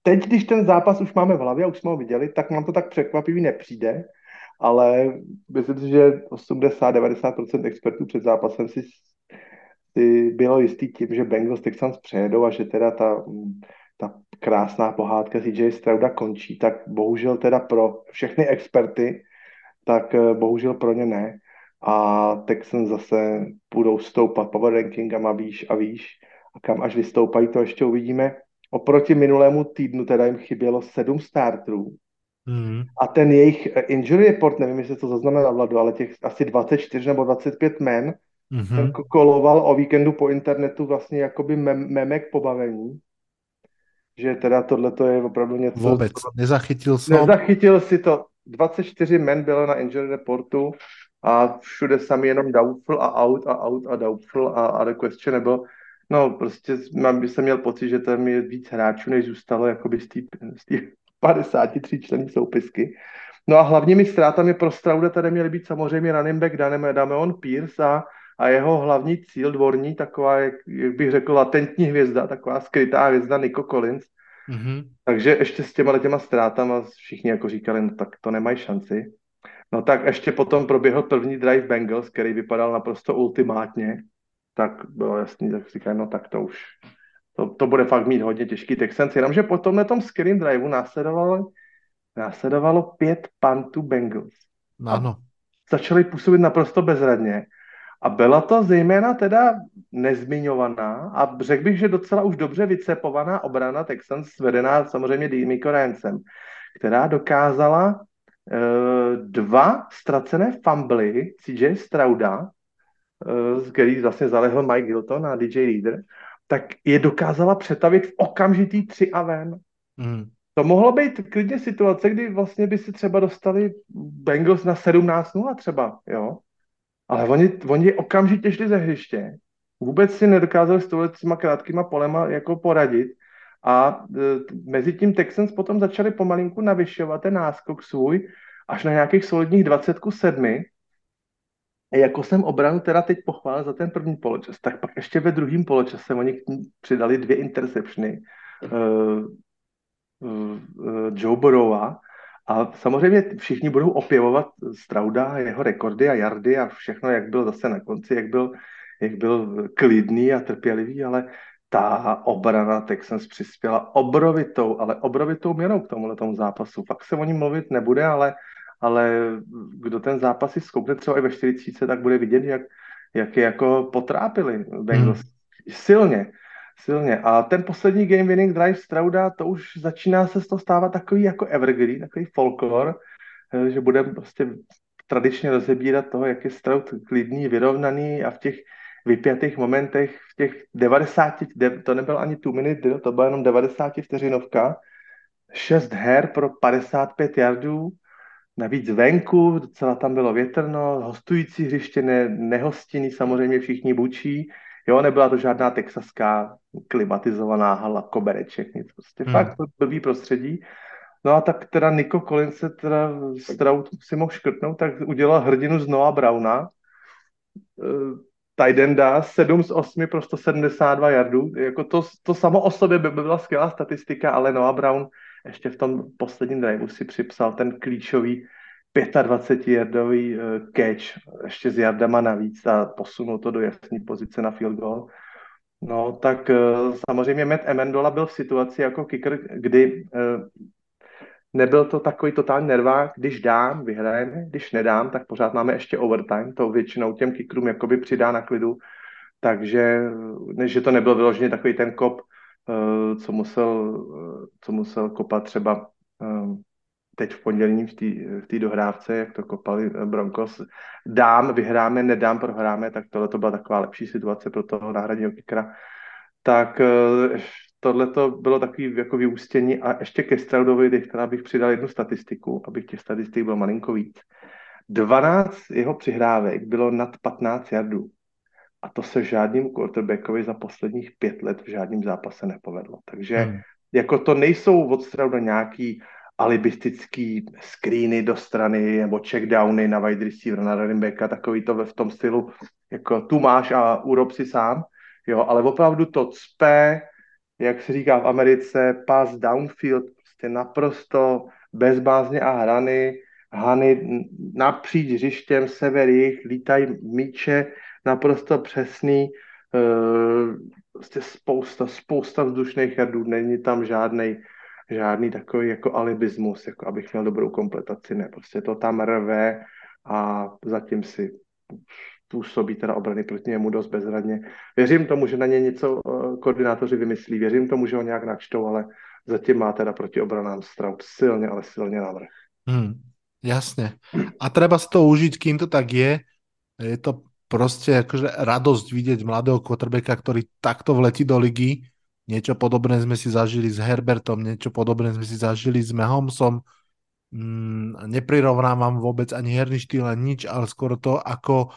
teď, když ten zápas už máme v hlavě a už jsme ho viděli, tak nám to tak překvapivý nepřijde, ale myslím si, že 80-90% expertů před zápasem si si bylo jistý tím, že Bengals Texans přejedou a že teda ta, ta krásná pohádka CJ Strauda končí, tak bohužel teda pro všechny experty, tak eh, bohužel pro ně ne. A Texans zase budou stoupat power rankingama výš a výš a kam až vystoupají, to ještě uvidíme. Oproti minulému týdnu teda jim chybělo sedm starterů. Mm. A ten jejich eh, injury report, nevím, jestli to zaznamená Vladu, ale těch asi 24 nebo 25 men, mm-hmm. koloval o víkendu po internetu vlastně jakoby mem- memek pobavení. Že teda tohle je opravdu něco... Vůbec, nezachytil jsem. Nezachytil si to. 24 men bylo na injury reportu a všude sami jenom doubtful a out a out a doubtful a, a the questionable. No prostě mám, by se měl pocit, že tam je víc hráčů, než zůstalo jakoby z té 53 člení soupisky. No a hlavními ztrátami pro Strauda tady měly být samozřejmě running back Dameon Pierce a a jeho hlavní cíl dvorní, taková, jak, jak bych řekl, latentní hvězda, taková skrytá hvězda Nico Collins. Mm-hmm. Takže ještě s těma těma ztrátama všichni jako říkali, no tak to nemají šanci. No tak ještě potom proběhl první drive Bengals, který vypadal naprosto ultimátně. Tak bylo jasný, tak říkali, no tak to už, to, to bude fakt mít hodně těžký Texans, jenomže po tomhle tom screen driveu následovalo, následovalo pět pantů Bengals. Ano. Začali působit naprosto bezradně a byla to zejména teda nezmiňovaná a řekl bych, že docela už dobře vycepovaná obrana Texans vedená samozřejmě Dimico Rancem, která dokázala uh, dva ztracené fumbly CJ Strauda, který vlastně zalehl Mike Hilton a DJ Leader, tak je dokázala přetavit v okamžitý tři a ven. Mm. To mohlo být klidně situace, kdy vlastně by si třeba dostali Bengals na 17-0 třeba, jo. Ale oni, oni okamžitě šli ze hřiště. Vůbec si nedokázali s těma krátkýma polema jako poradit. A e, mezi tím Texans potom začali pomalinku navyšovat ten náskok svůj až na nějakých solidních 27. Jako jsem obranu teda teď pochválil za ten první poločas, tak pak ještě ve druhém poločase oni přidali dvě interceptiony uh, uh, Joe Burrowa a samozřejmě všichni budou opěvovat Strauda, jeho rekordy a jardy a všechno, jak byl zase na konci, jak byl, jak byl klidný a trpělivý, ale ta obrana Texans přispěla obrovitou, ale obrovitou měrou k tomuhle tomu zápasu. Fakt se o ní mluvit nebude, ale, ale kdo ten zápas si zkoukne třeba i ve 40, tak bude vidět, jak, jak je jako potrápili Bengals. Hmm. Silně silně. A ten poslední game winning drive Strauda, to už začíná se z toho stávat takový jako evergreen, takový folklor, eh, že budeme prostě tradičně rozebírat toho, jak je Stroud klidný, vyrovnaný a v těch vypjatých momentech, v těch 90, to nebyl ani two minute to byla jenom 90 vteřinovka, 6 her pro 55 yardů, navíc venku, docela tam bylo větrno, hostující hřiště, ne, nehostinný, samozřejmě všichni bučí, Jo, nebyla to žádná texaská klimatizovaná hala, kobereček, nic. Prostě hmm. fakt blbý prostředí. No a tak teda Nico Collins se teda Stroud si mohl škrtnout, tak udělal hrdinu z Noah Browna. Uh, Tidenda 7 z 8 pro 172 yardů. Jako to, to samo o sobě by byla skvělá statistika, ale Noah Brown ještě v tom posledním driveu si připsal ten klíčový 25-jardový eh, catch, ještě s jardama navíc a posunul to do jasné pozice na field goal. No, tak eh, samozřejmě Matt Amendola byl v situaci jako kicker, kdy eh, nebyl to takový totální nervák, když dám, vyhrajeme, když nedám, tak pořád máme ještě overtime, to většinou těm kickerům jakoby přidá na klidu, takže že to nebyl vyloženě takový ten kop, co musel, co musel kopat třeba teď v pondělí v té dohrávce, jak to kopali Broncos, dám, vyhráme, nedám, prohráme, tak tohle to byla taková lepší situace pro toho náhradního kickera. Tak eh, tohle to bylo takový jako vyústění a ještě ke Straudovi, která bych přidal jednu statistiku, abych těch statistik bylo malinko víc. 12 jeho přihrávek bylo nad 15 jardů. A to se žádným quarterbackovi za posledních pět let v žádném zápase nepovedlo. Takže hmm. jako to nejsou od Strauda nějaký alibistický screeny do strany nebo checkdowny na wide receiver, na running backa, takový to v tom stylu, jako tu máš a urob si sám, jo, ale opravdu to cpe, jak se říká v Americe, pass downfield, prostě naprosto bezbázně a hrany, hany napříč hřištěm, sever, jich, lítají míče, naprosto přesný, uh, prostě spousta, spousta vzdušných jardů, není tam žádnej žádný takový jako alibismus, jako abych měl dobrou kompletaci, ne, prostě to tam rve a zatím si působí teda obrany proti němu dost bezradně. Věřím tomu, že na ně něco eh, koordinátoři vymyslí, věřím tomu, že ho nějak načtou, ale zatím má teda proti obranám Stroud silně, ale silně navrh. Hmm, jasně. A treba si to užít, kým to tak je. Je to prostě jakože radost vidět mladého quarterbacka, který takto vletí do ligy Niečo podobné sme si zažili s Herbertom, niečo podobné sme si zažili s Mahomesom. Mm, neprirovnávam vôbec ani herný štýl, ani nič, ale skoro to, ako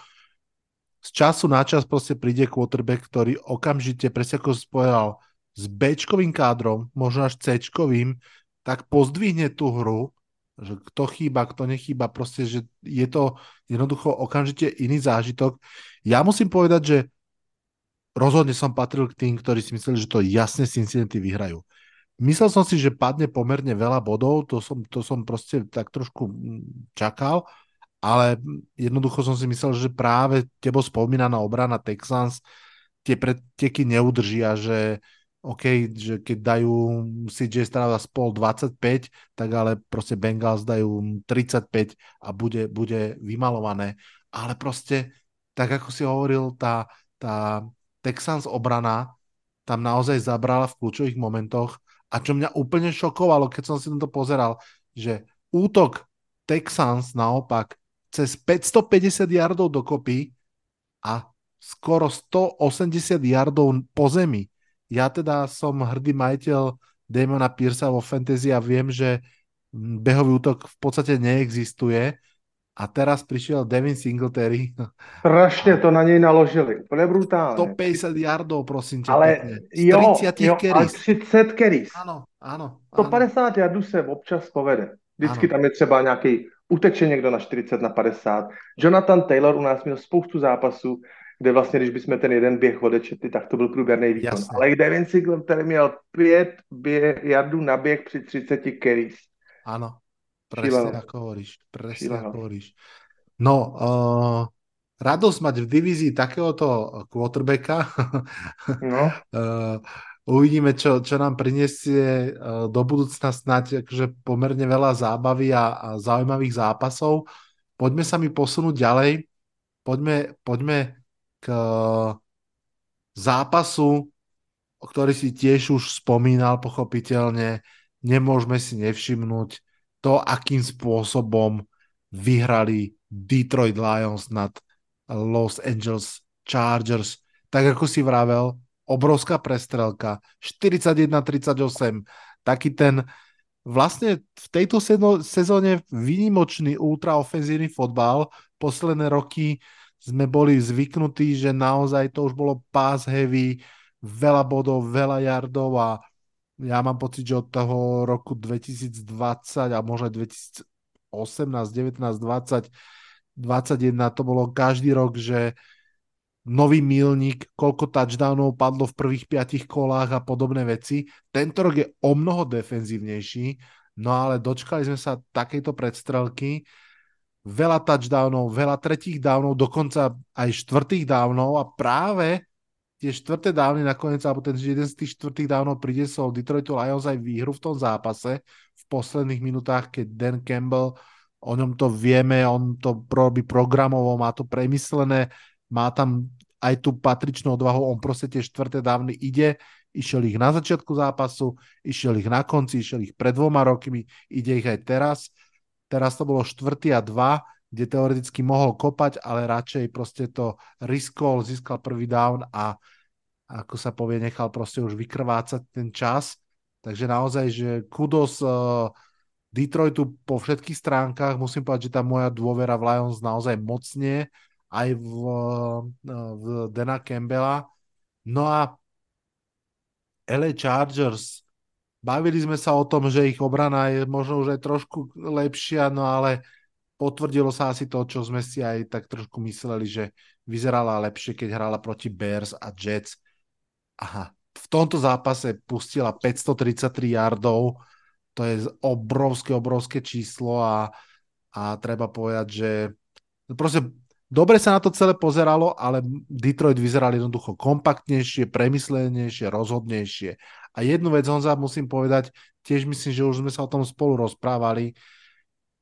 z času na čas proste príde quarterback, ktorý okamžite, presne ako spojal s b kádrom, možno až c tak pozdvihne tú hru, že kto chýba, kto nechýba, proste, že je to jednoducho okamžite iný zážitok. Ja musím povedať, že rozhodne som patril k tým, ktorí si mysleli, že to jasne Cincinnati vyhrajú. Myslel som si, že padne pomerne veľa bodov, to som, to som proste tak trošku mm, čakal, ale jednoducho som si myslel, že práve tebo spomínaná obrana Texans tie preteky neudržia, že OK, že keď dajú CJ Strava spol 25, tak ale proste Bengals dajú 35 a bude, bude vymalované. Ale proste, tak ako si hovoril, tá, tá Texans obrana tam naozaj zabrala v kľúčových momentoch a čo mňa úplne šokovalo, keď som si to pozeral, že útok Texans naopak cez 550 yardov dokopy a skoro 180 yardov po zemi. Ja teda som hrdý majiteľ Damona Piersa vo fantasy a viem, že behový útok v podstate neexistuje, a teraz prišiel Devin Singletary. [laughs] Strašně to na něj naložili. To je brutálně. 150 yardov, prosím tě. Ale jo, 30 jo, ale 30 carries. Ano, ano. 150 yardů se občas povede. Vždycky ano. tam je třeba nějaký, uteče někdo na 40, na 50. Jonathan Taylor u nás měl spoustu zápasů, kde vlastně, když bychom ten jeden běh odečetli, tak to byl průběrný výkon. Jasne. Ale Devin Singletary měl 5 běh, jardů na běh při 30 carries. Ano. Presne ako hovoríš. Presne ako hovoríš. No, uh, radosť mať v divízii takéhoto quarterbacka. [laughs] No. uh, uvidíme, čo, čo nám prinesie uh, do budúcna snáď akože pomerne veľa zábavy a, a zaujímavých zápasov. Poďme sa mi posunúť ďalej. Poďme, poďme k uh, zápasu, o ktorý si tiež už spomínal pochopiteľne. Nemôžeme si nevšimnúť to, akým spôsobom vyhrali Detroit Lions nad Los Angeles Chargers. Tak ako si vravel, obrovská prestrelka, 41-38, taký ten vlastne v tejto sezóne výnimočný ultraofenzívny fotbal. Posledné roky sme boli zvyknutí, že naozaj to už bolo pass heavy, veľa bodov, veľa yardov a ja mám pocit, že od toho roku 2020 a možno 2018, 19, 20, 21 to bolo každý rok, že nový milník, koľko touchdownov padlo v prvých piatich kolách a podobné veci. Tento rok je o mnoho defenzívnejší, no ale dočkali sme sa takejto predstrelky, veľa touchdownov, veľa tretích downov, dokonca aj štvrtých downov a práve tie štvrté dávny nakoniec, alebo ten jeden z tých štvrtých dávnov priniesol Detroitu Lions aj výhru v tom zápase v posledných minutách, keď Dan Campbell, o ňom to vieme, on to robí programovo, má to premyslené, má tam aj tú patričnú odvahu, on proste tie štvrté dávny ide, išiel ich na začiatku zápasu, išiel ich na konci, išiel ich pred dvoma rokmi, ide ich aj teraz. Teraz to bolo štvrtý a dva, kde teoreticky mohol kopať, ale radšej proste to riskol, získal prvý down a ako sa povie, nechal proste už vykrvácať ten čas. Takže naozaj, že kudos uh, Detroitu po všetkých stránkach, musím povedať, že tá moja dôvera v Lions naozaj mocne, aj v, uh, v Dana Campbella. No a LA Chargers, bavili sme sa o tom, že ich obrana je možno už aj trošku lepšia, no ale potvrdilo sa asi to, čo sme si aj tak trošku mysleli, že vyzerala lepšie, keď hrala proti Bears a Jets. Aha, v tomto zápase pustila 533 yardov, to je obrovské, obrovské číslo a, a treba povedať, že proste dobre sa na to celé pozeralo, ale Detroit vyzeral jednoducho kompaktnejšie, premyslenejšie, rozhodnejšie. A jednu vec, Honza, musím povedať, tiež myslím, že už sme sa o tom spolu rozprávali,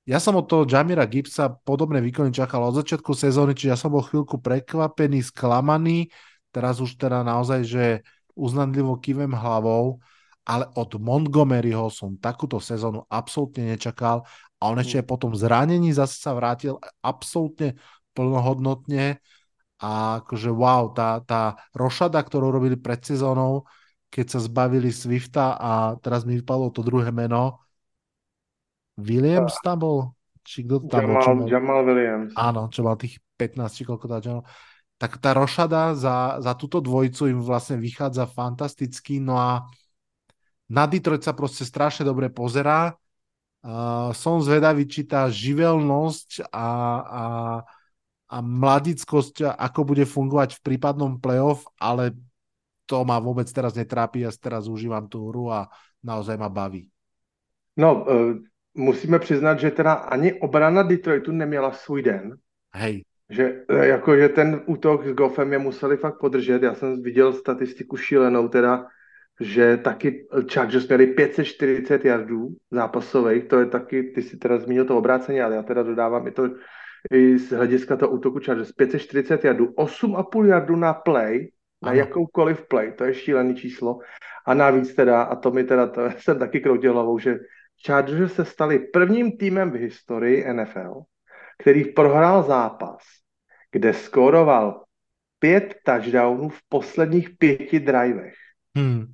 ja som od toho Jamira Gibsa podobné výkony čakal od začiatku sezóny, čiže ja som bol chvíľku prekvapený, sklamaný, teraz už teda naozaj, že uznanlivo kývem hlavou, ale od Montgomeryho som takúto sezónu absolútne nečakal a on ešte potom zranení zase sa vrátil absolútne plnohodnotne a akože wow, tá, tá rošada, ktorú robili pred sezónou, keď sa zbavili Swifta a teraz mi vypadlo to druhé meno, Williams tam bol? Či kto tam Jamal, bol? Čo mal, Jamal Williams. áno, čo mal tých 15, či koľko tá Jamal. Tak tá rošada za, za túto dvojicu im vlastne vychádza fantasticky, no a na Detroit sa proste strašne dobre pozerá. Uh, som zvedavý, či tá živelnosť a, a, a mladickosť, ako bude fungovať v prípadnom playoff, ale to ma vôbec teraz netrápi, ja teraz užívam tú hru a naozaj ma baví. No, uh, musíme přiznat, že teda ani obrana Detroitu neměla svůj den. Hej. Že, jako, že ten útok s Goffem je museli fakt podržet. Já jsem viděl statistiku šílenou teda, že taky Chargers měli 540 yardů zápasových, to je taky, ty si teda zmínil to obrácení, ale já teda dodávám i to i z hlediska toho útoku Chargers, 540 yardů, 8,5 yardů na play, na ano. jakoukoliv play, to je šílený číslo. A navíc teda, a to mi teda, to [laughs] jsem taky kroutil hlavou, že Chargers se stali prvním týmem v historii NFL, který prohrál zápas, kde skóroval pět touchdownů v posledních pěti drivech. Hmm.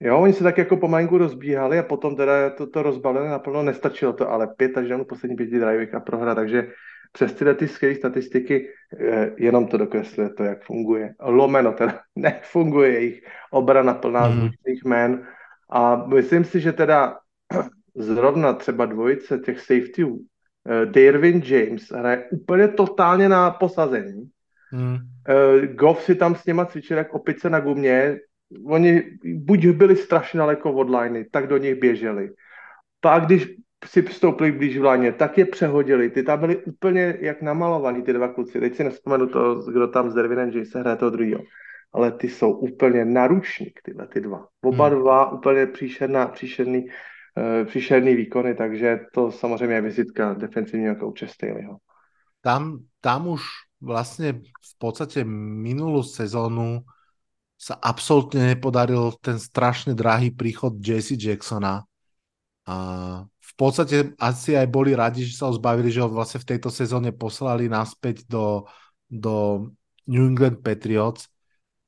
Jo, oni se tak jako pomalinku rozbíhali a potom teda to, to rozbalili naplno, nestačilo to, ale pět touchdownů v posledních pěti drivech a prohra, takže přes tyhle ty skvělé statistiky eh, jenom to dokresluje to, jak funguje. Lomeno teda [laughs] nefunguje jejich obrana plná hmm. zvučných jmén a myslím si, že teda [clears throat] zrovna třeba dvojice těch safetyů, uh, Darwin James hraje úplně totálně na posazení. Uh, Goff si tam s něma cvičil jak opice na gumě. Oni buď byli strašně daleko od liney, tak do nich běželi. Pak, když si vstoupili blíž v láně, tak je přehodili. Ty tam byli úplně jak namalovaný, ty dva kluci. Teď si nespomenu to, kdo tam s Dervinem James hraje toho druhého. Ale ty jsou úplně naručník, tyhle ty dva. Oba hmm. dva úplně příšerná, příšerný E, příšerný výkony, takže to samozřejmě je vizitka defensívneho kouče Staleyho. Tam, tam už vlastne v podstate minulú sezónu sa absolútne nepodaril ten strašne drahý príchod JC Jacksona. A podstate asi aj boli radi, že sa ho zbavili, že ho vlastne v tejto sezóne poslali naspäť do, do New England Patriots.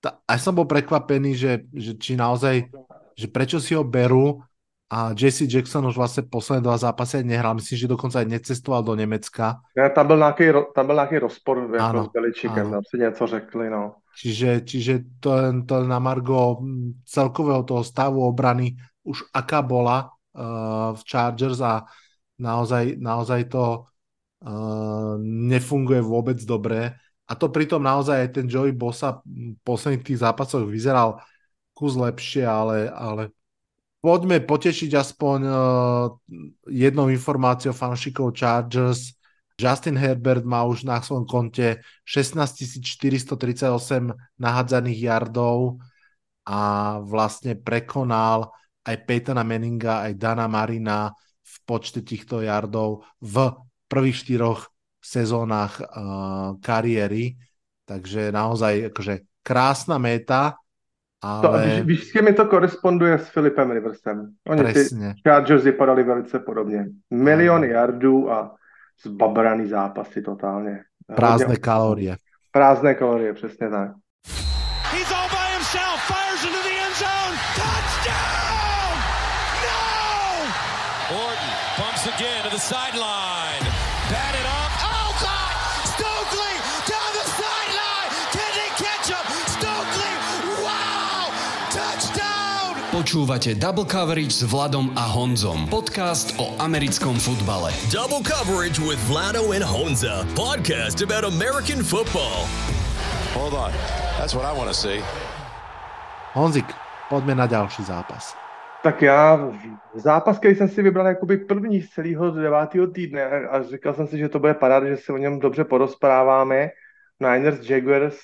Ta, aj som bol prekvapený, že, že či naozaj, že prečo si ho berú, a Jesse Jackson už vlastně posledné dva zápasy nehrál, myslím, že dokonce aj necestoval do Německa. Ne, tam byl nějaký, tam byl nějaký rozpor jako s Beličíkem, tam si něco řekli, no. Čiže, čiže to, to na Margo celkového toho stavu obrany už aká bola uh, v Chargers a naozaj, naozaj to uh, nefunguje vôbec dobre. A to pritom naozaj aj ten Joey Bosa v posledných tých zápasoch vyzeral kus lepšie, ale, ale Poďme potešiť aspoň uh, jednou informáciou fanšikov Chargers. Justin Herbert má už na svojom konte 16 438 nahádzaných yardov a vlastne prekonal aj Peytona Manninga, aj Dana Marina v počte týchto yardov v prvých štyroch sezónach uh, kariéry. Takže naozaj akože krásna meta ale... To, víš, s kým mi to koresponduje s Filipem Riversem? Oni Presne. ty Chargers vypadali velice podobně. Miliony yardů a zbabraný zápasy totálně. Prázdne Hodně- kalórie. Prázdné kalorie, přesně tak. He's all to the sideline. Batted up. Oh, God! Stokely down the sideline. Can they catch him? Stokely! Wow! Touchdown! Počúvate Double Coverage s Vladom a Honzom. Podcast o americkom futbale. Double coverage with Vlado and Honza. Podcast about American football. Hold on. That's what I want to see. Honzik, poďme na ďalší zápas. Tak já zápas, který jsem si vybral jakoby první z celého devátého týdne a říkal jsem si, že to bude paráda, že se o něm dobře porozpráváme. Niners Jaguars.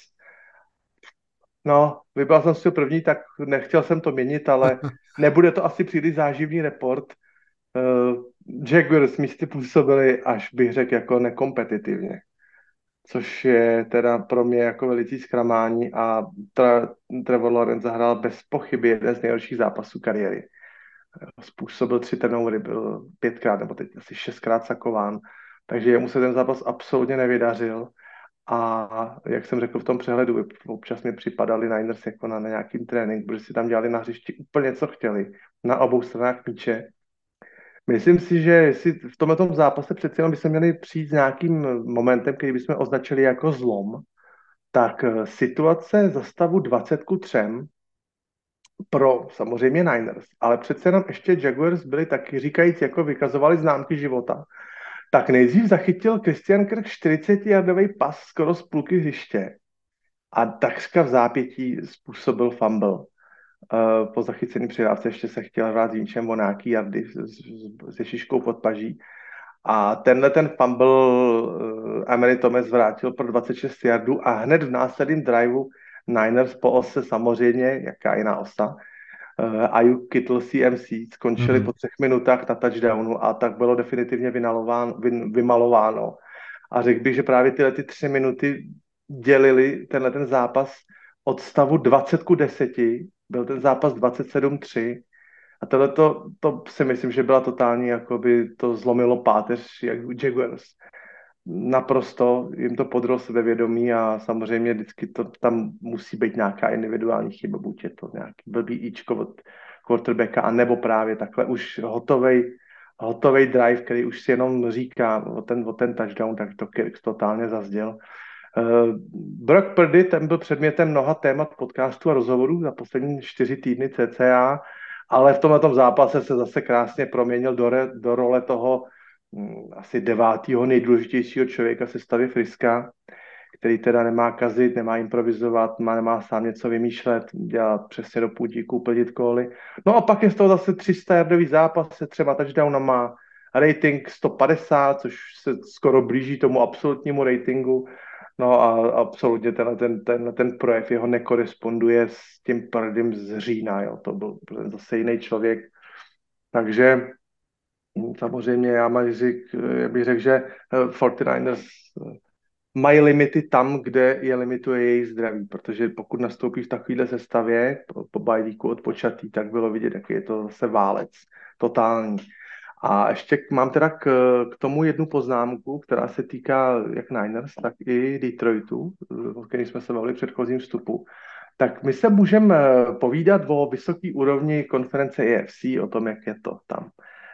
No, vybral jsem si první, tak nechtěl jsem to měnit, ale [laughs] nebude to asi příliš záživný report. Uh, Jaguars místy působili až bych řekl jako nekompetitivně což je teda pro mě jako velicí zklamání a tra, Trevor Lawrence zahrál bez pochyby jeden z nejhorších zápasů kariéry. Způsobil tři turnovery, byl pětkrát nebo teď asi šestkrát sakován, takže jemu se ten zápas absolutně nevydařil. A jak jsem řekl v tom přehledu, občas mi připadali Niners jako na nějakým trénink, protože si tam dělali na hřišti úplně co chtěli, na obou stranách míče Myslím si, že jestli v tomto zápase přeci jenom bychom měli přijít s nějakým momentem, který bychom označili jako zlom, tak eh, situace za stavu 20 ku 3 pro samozřejmě Niners, ale přece jenom ještě Jaguars byli taky říkajíc, jako vykazovali známky života. Tak nejdřív zachytil Christian Kirk 40-jardový pas skoro z půlky hřiště a takřka v zápětí způsobil fumble. Uh, po zachycení přidávce ještě se chtěl hrát s Jinčem nějaký jardy se šiškou pod paží. A tenhle ten fumble uh, Emery Thomas vrátil pro 26 yardů a hned v následném driveu Niners po ose samozřejmě, jaká jiná osa, uh, Ayuk Kittle CMC skončili mm-hmm. po třech minutách na touchdownu a tak bylo definitivně vynalováno, vy, vymalováno. A řekl bych, že právě tyhle ty tři minuty dělili tenhle ten zápas od stavu 20 ku 10 byl ten zápas 27-3 a tohle to, to si myslím, že byla totální, jakoby to zlomilo páteř jak Jaguars. Naprosto jim to podrlo sebevědomí a samozřejmě vždycky to, tam musí být nějaká individuální chyba, buď je to nějaký blbý íčko od quarterbacka, a nebo právě takhle už hotovej, hotovej drive, který už si jenom říká o ten, o ten touchdown, tak to Kirk totálně zazděl. Brock Purdy, ten byl předmětem mnoha témat podcastu a rozhovorů za poslední čtyři týdny CCA, ale v tomhle zápase se zase krásně proměnil do, re, do role toho um, asi devátého nejdůležitějšího člověka se stavy Friska, který teda nemá kazit, nemá improvizovat, má, nemá sám něco vymýšlet, dělat přesně do půtíku, plnit kóly. No a pak je z toho zase 300 jardový zápas se třema touchdownama, rating 150, což se skoro blíží tomu absolutnímu ratingu No a absolutně tenhle ten, tenhle ten projev jeho nekoresponduje s tím prdym z října, jo. to byl zase jiný člověk. Takže hm, samozřejmě já, mají řík, já bych řekl, že 49ers eh, mají limity tam, kde je limituje jejich zdraví, protože pokud nastoupí v takovéhle sestavě po, po bajvíku odpočatý, tak bylo vidět, jaký je to zase válec, totální. A ještě mám teda k, k tomu jednu poznámku, která se týká jak Niners, tak i Detroitu, o kterém jsme se bavili v předchozím vstupu. Tak my se můžeme povídat o vysoké úrovni konference EFC, o tom, jak je to tam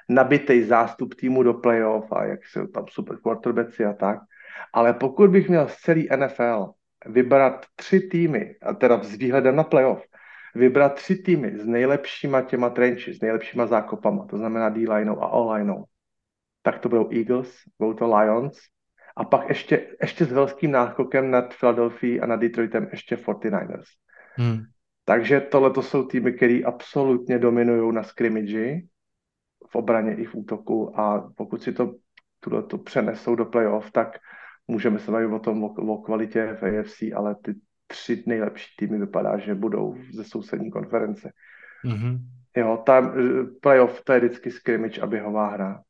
nabitý zástup týmu do playoff a jak jsou tam super quarterbacki a tak. Ale pokud bych měl z celý NFL vybrat tři týmy, a teda s výhledem na playoff, vybrat tři týmy s nejlepšíma těma trenchy, s nejlepšíma zákopama, to znamená D-lineou a O-lineou, tak to budou Eagles, budou to Lions a pak ještě, ještě s velkým náskokem nad Philadelphia a nad Detroitem ještě 49ers. Hmm. Takže tohle to jsou týmy, které absolutně dominují na scrimmage v obraně i v útoku a pokud si to tuhle to přenesou do playoff, tak můžeme se bavit o tom, o, o kvalitě v AFC, ale ty tři nejlepší týmy vypadá, že budou ze sousední konference. Mm-hmm. Jo, ta playoff to je vždycky scrimmage a běhová hra.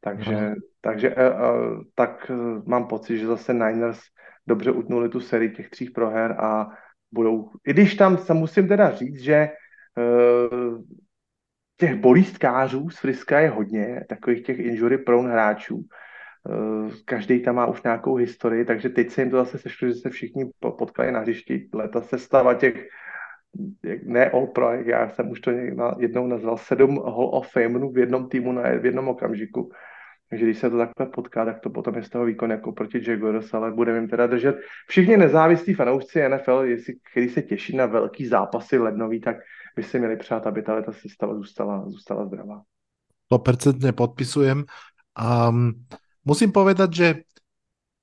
Takže, mm-hmm. takže uh, tak mám pocit, že zase Niners dobře utnuli tu sérii těch tří proher a budou, i když tam se musím teda říct, že uh, těch bolístkářů z Friska je hodně, takových těch injury prone hráčů. Uh, každý tam má už nějakou historii, takže teď se jim to zase sešlo, že se všichni potkali na hřišti. Leta sestava těch ne All Pro, jak já jsem už to jednou nazval, sedm Hall of Fame v jednom týmu na, v jednom okamžiku. Takže když se to takhle potká, tak to potom je z toho výkon jako proti Jaguars, ale budeme jim teda držet. Všichni nezávislí fanoušci NFL, jestli, který se těší na velký zápasy lednový, tak by si měli přát, aby ta sestava zůstala, zůstala zdravá. 100% podpisujem. Um, musím povedať, že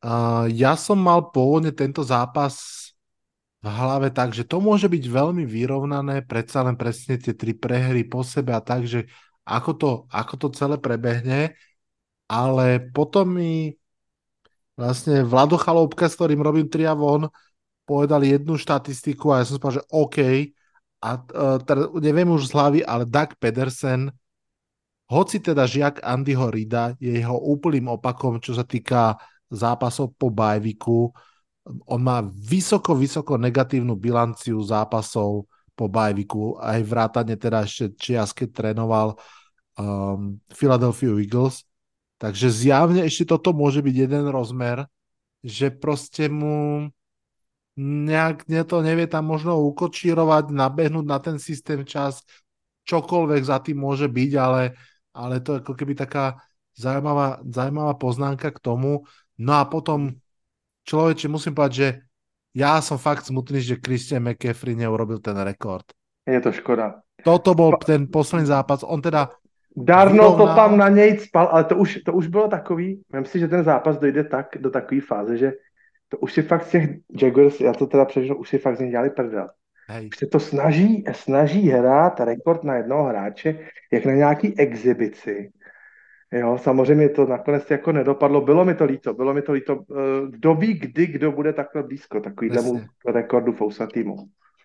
uh, ja som mal pôvodne tento zápas v hlave tak, že to môže byť veľmi vyrovnané, predsa len presne tie tri prehry po sebe a tak, že ako to, ako to celé prebehne, ale potom mi vlastne Vlado Chaloupka, s ktorým robím tria von, povedal jednu štatistiku a ja som spal, že OK, a uh, teda neviem už z hlavy, ale Doug Pedersen, hoci teda žiak Andyho Rida je jeho úplným opakom, čo sa týka zápasov po bajviku, on má vysoko, vysoko negatívnu bilanciu zápasov po bajviku, aj vrátane teda ešte čias, keď trénoval um, Philadelphia Eagles. Takže zjavne ešte toto môže byť jeden rozmer, že proste mu nejak ne to nevie tam možno ukočírovať, nabehnúť na ten systém čas, čokoľvek za tým môže byť, ale, ale to je ako keby taká zaujímavá, zaujímavá poznámka k tomu. No a potom človeče, musím povedať, že ja som fakt smutný, že Christian McCaffrey neurobil ten rekord. Je to škoda. Toto bol ten posledný zápas. On teda Darno to tam na něj spal, ale to už, to už bylo takový, myslím si, že ten zápas dojde tak, do takové fáze, že to už si fakt z těch Jaguars, já to teda přežnu, už si fakt z nich dělali prdel. Hej. Se to snaží, snaží hrát rekord na jednoho hráče, jak na nějaký exibici. Jo, samozřejmě to nakonec jako nedopadlo. Bylo mi to líto, bylo mi to líto. Eh, kdo ví, kdy, kdo bude takhle blízko takovýhlemu rekordu Fousa týmu.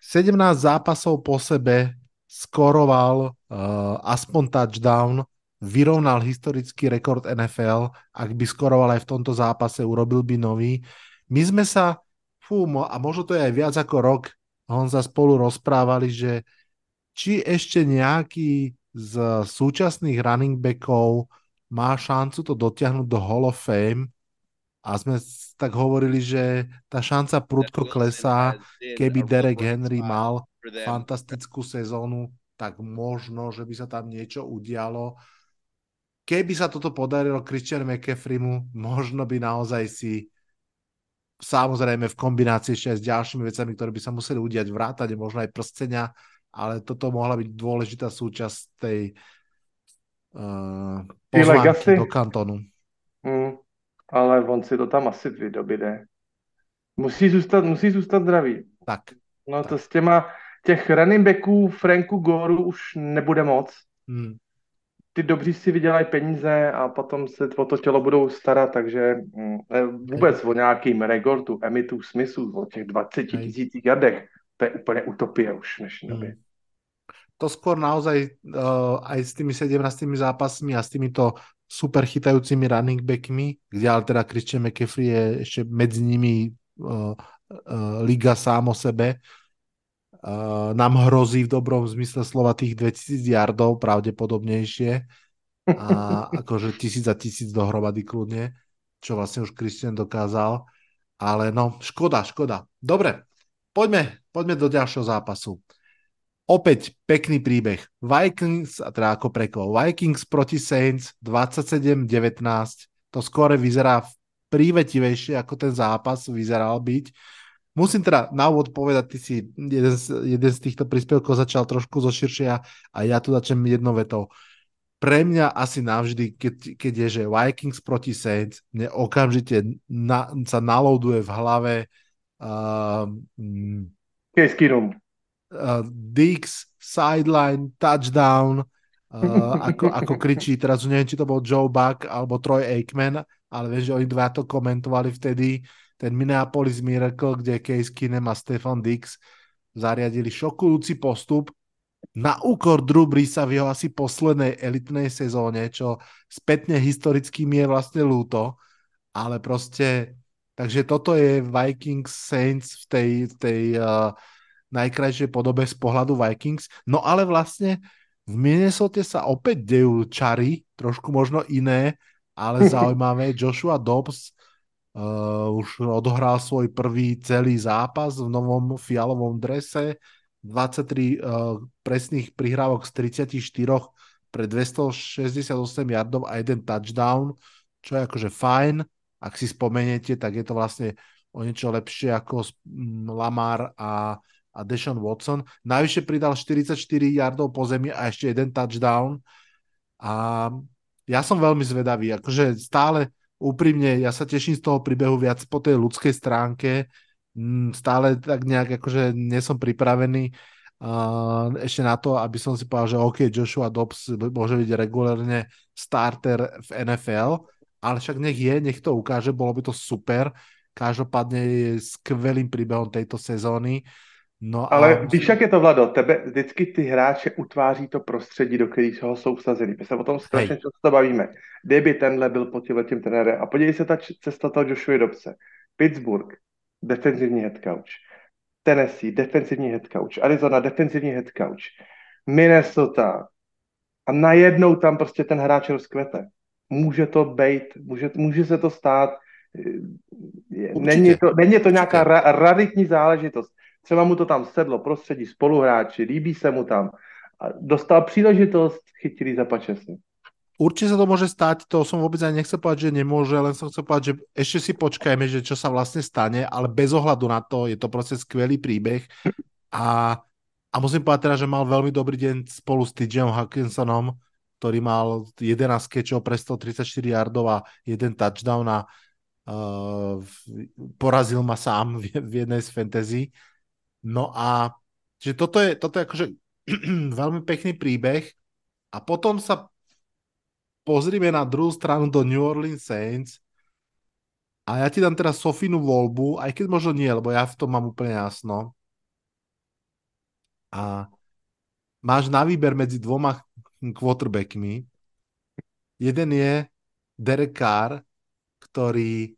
17 zápasov po sebe skoroval uh, aspoň touchdown, vyrovnal historický rekord NFL, ak by skoroval aj v tomto zápase, urobil by nový. My sme sa, fú, a možno to je aj viac ako rok, Honza spolu rozprávali, že či ešte nejaký z súčasných running backov má šancu to dotiahnuť do Hall of Fame. A sme tak hovorili, že tá šanca prudko klesá, keby Derek Henry mal fantastickú sezónu, tak možno, že by sa tam niečo udialo. Keby sa toto podarilo Christian McCaffreymu, možno by naozaj si samozrejme v kombinácii ešte aj s ďalšími vecami, ktoré by sa museli udiať vrátane, možno aj prstenia, ale toto mohla byť dôležitá súčasť tej uh, pozvánky do kantonu. Mm, ale on si to tam asi vydobí, Musí zůstat, musí zůstat zdravý. Tak. No tak. to s těma, těch running backů Franku Goru už nebude moc. Hmm. Ty dobří si vydělají peníze a potom se o to tělo budou starat, takže mm, eh, vůbec o nějakým regortu Emitu Smithu, o těch 20 tisících jardech, to je úplně utopie už v dnešní době. Hmm to skôr naozaj uh, aj s tými 17 zápasmi a s týmito super chytajúcimi running backmi, kde ale teda Christian McCaffrey je ešte medzi nimi uh, uh, liga sám o sebe, nám hrozí v dobrom zmysle slova tých 2000 yardov pravdepodobnejšie a akože tisíc a tisíc dohromady kľudne, čo vlastne už Christian dokázal. Ale no, škoda, škoda. Dobre, poďme, poďme do ďalšieho zápasu. Opäť pekný príbeh. Vikings, a teda ako prekol, Vikings proti Saints 27-19. To skore vyzerá prívetivejšie, ako ten zápas vyzeral byť. Musím teda na úvod povedať, ty si jeden z, jeden z týchto príspevkov začal trošku zo širšia a ja tu začnem jedno vetou. Pre mňa asi navždy, keď, keď je, že Vikings proti Saints, mne okamžite na, sa naloaduje v hlave uh, Case Keenum uh, Dix, sideline, touchdown, uh, ako, ako kričí, teraz neviem, či to bol Joe Buck alebo Troy Aikman, ale viem, že oni dva to komentovali vtedy, ten Minneapolis Miracle, kde Case Keenum a Stefan Dix zariadili šokujúci postup na úkor Drew Breesa v jeho asi poslednej elitnej sezóne, čo spätne historicky mi je vlastne lúto, ale proste, takže toto je Vikings Saints v tej, v tej uh, najkrajšej podobe z pohľadu Vikings. No ale vlastne v Minnesota sa opäť dejú čary, trošku možno iné, ale [laughs] zaujímavé. Joshua Dobbs uh, už odohral svoj prvý celý zápas v novom fialovom drese. 23 uh, presných prihrávok z 34 pre 268 yardov a jeden touchdown, čo je akože fajn. Ak si spomeniete, tak je to vlastne o niečo lepšie ako mm, Lamar a, a Deshaun Watson. Najvyššie pridal 44 yardov po zemi a ešte jeden touchdown. A ja som veľmi zvedavý, akože stále úprimne, ja sa teším z toho príbehu viac po tej ľudskej stránke, mm, stále tak nejak akože nie pripravený uh, ešte na to, aby som si povedal, že OK, Joshua Dobbs môže byť regulárne starter v NFL, ale však nech je, nech to ukáže, bolo by to super. Každopádne je skvelým príbehom tejto sezóny. No Ale a... víš, jak je to, Vlado? Tebe vždycky ty hráče utváří to prostředí, do kterého jsou vsazení. My se o tom strašně Hej. často bavíme. Kdyby tenhle byl pod tím trenérem. A podívej se ta cesta toho Joshua Dobse. Pittsburgh, defenzivní head coach. Tennessee, defenzivní head coach. Arizona, defenzivní head coach. Minnesota. A najednou tam prostě ten hráč rozkvete. Může to být, může, může se to stát. Není to, není to nějaká ra, raritní záležitost třeba mu to tam sedlo, prostředí, spoluhráči, líbí se mu tam. A dostal příležitost, chytili za pačesy. Určite sa to môže stať, to som vôbec ani nechcel povedať, že nemôže, len som chcel povedať, že ešte si počkajme, že čo sa vlastne stane, ale bez ohľadu na to je to proste skvelý príbeh a, a musím povedať teda, že mal veľmi dobrý deň spolu s TJom Hawkinsonom, ktorý mal 11 kečov pre 134 yardov a jeden touchdown a uh, porazil ma sám v, v jednej z fantasy. No a že toto je, toto je akože [clears throat] veľmi pekný príbeh a potom sa pozrime na druhú stranu do New Orleans Saints a ja ti dám teraz Sofínu voľbu, aj keď možno nie, lebo ja v tom mám úplne jasno. A máš na výber medzi dvoma quarterbackmi. Jeden je Derek Carr, ktorý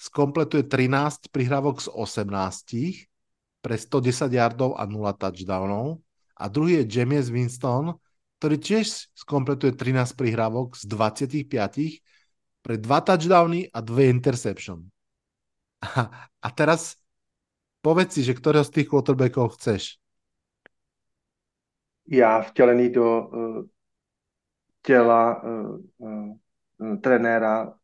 skompletuje 13 prihrávok z 18 pre 110 yardov a 0 touchdownov. A druhý je James Winston, ktorý tiež skompletuje 13 prihrávok z 25 pre 2 touchdowny a 2 interception. A, a teraz povedz si, že ktorého z tých quarterbackov chceš? Já vtělený do uh, těla uh, uh, trenéra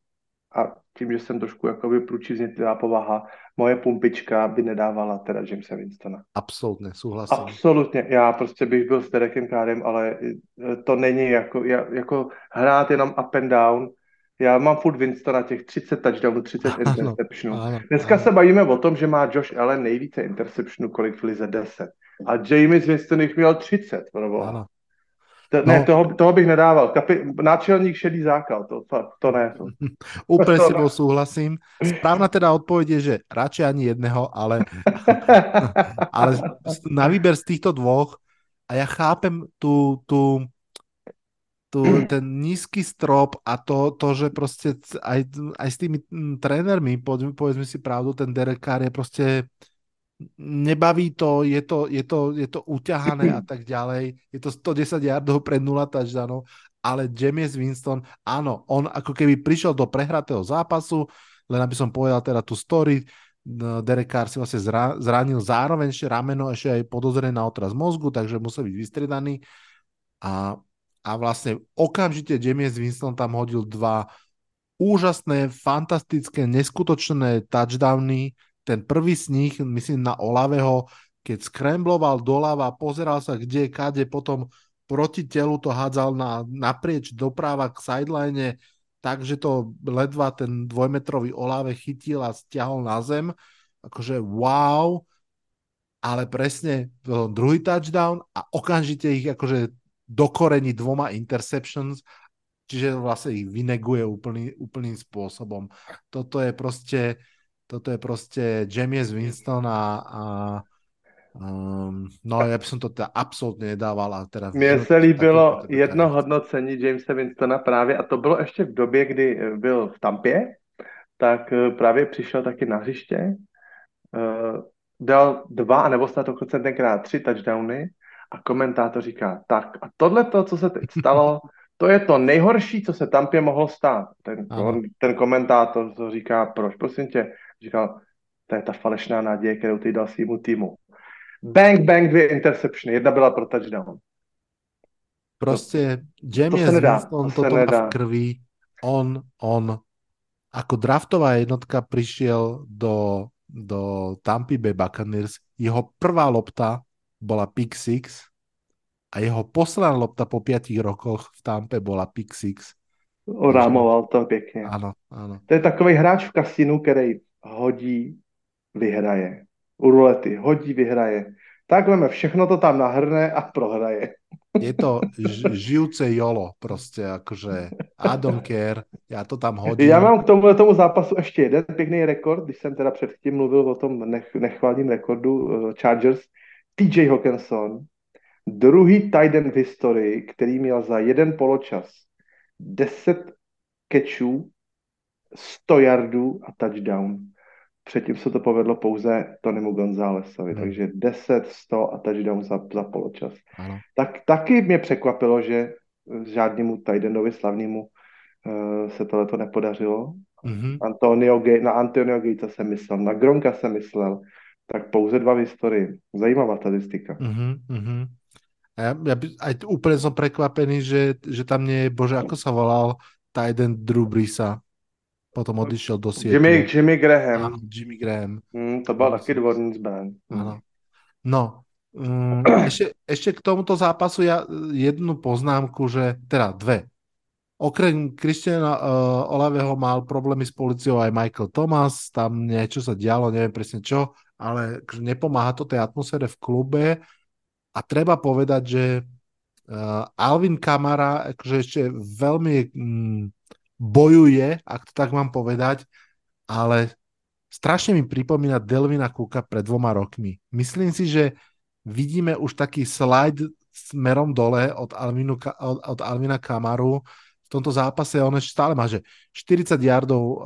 a tím, že jsem trošku jakoby průčivznitá povaha, moje pumpička by nedávala teda Jamesa Winstona. Absolutně, souhlasím. Absolutně, já prostě bych byl s Derekem Kárem, ale e, to není jako, jako hrát jenom up and down, já mám furt Winstona těch 30 touchdownů, 30 [laughs] interceptionů. Dneska ano. se bavíme o tom, že má Josh Allen nejvíce interceptionů, kolik v lize 10. A James Winston jich měl 30, Ano. To, no. Ne, toho, toho bych nedával. Kapi, náčelník šedý zákal, to, to, to ne. To. [laughs] Úplne s [laughs] tebou súhlasím. Správna teda odpoveď je, že radšej ani jedného, ale, [laughs] ale na výber z týchto dvoch a ja chápem tú, tú, tú, ten nízky strop a to, to že proste aj, aj s tými trénermi, povedzme si pravdu, ten Derek Carr je proste nebaví to, je to, je to, je to uťahané a [clears throat] tak ďalej. Je to 110 yardov pre 0 touchdownov, ale James Winston, áno, on ako keby prišiel do prehratého zápasu, len aby som povedal teda tú story, Derek Carr si vlastne zranil zároveň ešte rameno, ešte aj podozrené na otraz mozgu, takže musel byť vystredaný. A, a vlastne okamžite James Winston tam hodil dva úžasné, fantastické, neskutočné touchdowny, ten prvý z nich, myslím na Olaveho, keď skrembloval doľava, pozeral sa kde, kade, potom proti telu to hádzal na, naprieč doprava k sideline, takže to ledva ten dvojmetrový Olave chytil a stiahol na zem. Akože wow, ale presne druhý touchdown a okamžite ich akože dokorení dvoma interceptions, čiže vlastne ich vyneguje úplný, úplným spôsobom. Toto je proste toto je proste James Winston a, a um, no ja by som to teda absolútne nedával. A teda Mně se líbilo taky, jedno hodnocení Jamesa Winstona právě a to bylo ještě v době, kdy byl v Tampě, tak eh, právě přišel taky na hřiště uh, dal dva, nebo snad dokonce tenkrát tři touchdowny a komentátor říká, tak a tohle to, co se teď stalo, to je to nejhorší, co se Tampě mohlo stát. Ten, ten komentátor to říká, proč, prosím tě, říkal, to je ta falešná naděje, kterou ty dal svýmu týmu. Bang, bang, dvě interceptiony, jedna byla pro touchdown. Proste to James sa nedá, Winston to sa toto má v krvi. On, on, ako draftová jednotka prišiel do, do Tampa Bay Buccaneers. Jeho prvá lopta bola pick six a jeho posledná lopta po 5 rokoch v Tampe bola pick six. Orámoval to pěkně. Áno, áno. To je takový hráč v kasinu, který hodí, vyhraje. U rulety hodí, vyhraje. Tak veme, všechno to tam nahrne a prohraje. Je to žijúce jolo, proste akože I don't care, ja to tam hodím. Já mám k tomu, tomu zápasu ještě jeden pěkný rekord, když jsem teda předtím mluvil o tom nech, nechválním rekordu uh, Chargers. TJ Hawkinson, druhý tight end v historii, který měl za jeden poločas 10 catchů, 100 yardů a touchdown. Předtím se to povedlo pouze Tonymu Gonzálesovi, Hmm. takže 10, 100 a touchdown za, za poločas. Áno. Tak, taky mě překvapilo, že žádnému tight endovi slavnému uh, se tohleto nepodařilo. Mhm. Antonio Gate, na Antonio Gatesa jsem myslel, na Gronka jsem myslel, tak pouze dva v historii. Zajímavá statistika. Mhm, mhm. A ja, ja by, aj úplne som prekvapený, že, že tam nie je, bože, ako sa volal tá jeden Drew Breesa. Potom odišiel do Sietlu. Jimmy, Jimmy Graham, Áno, Jimmy Graham. hmm, to byl taky dvorní zbraň. Áno. No, um, [clears throat] ešte, ešte k tomuto zápasu ja jednu poznámku, že teda dve. Okrem Christiana uh, Olaveho mal problémy s policiou aj Michael Thomas, tam niečo sa dialo, neviem presne čo, ale nepomáha to tej atmosfére v klube a treba povedať, že uh, Alvin Kamara akože ešte veľmi mm, bojuje, ak to tak mám povedať, ale strašne mi pripomína Delvina Cooka pred dvoma rokmi. Myslím si, že vidíme už taký slide smerom dole od, Alvinu, od, od Alvina Kamaru. V tomto zápase on ešte stále má, že 40 yardov uh,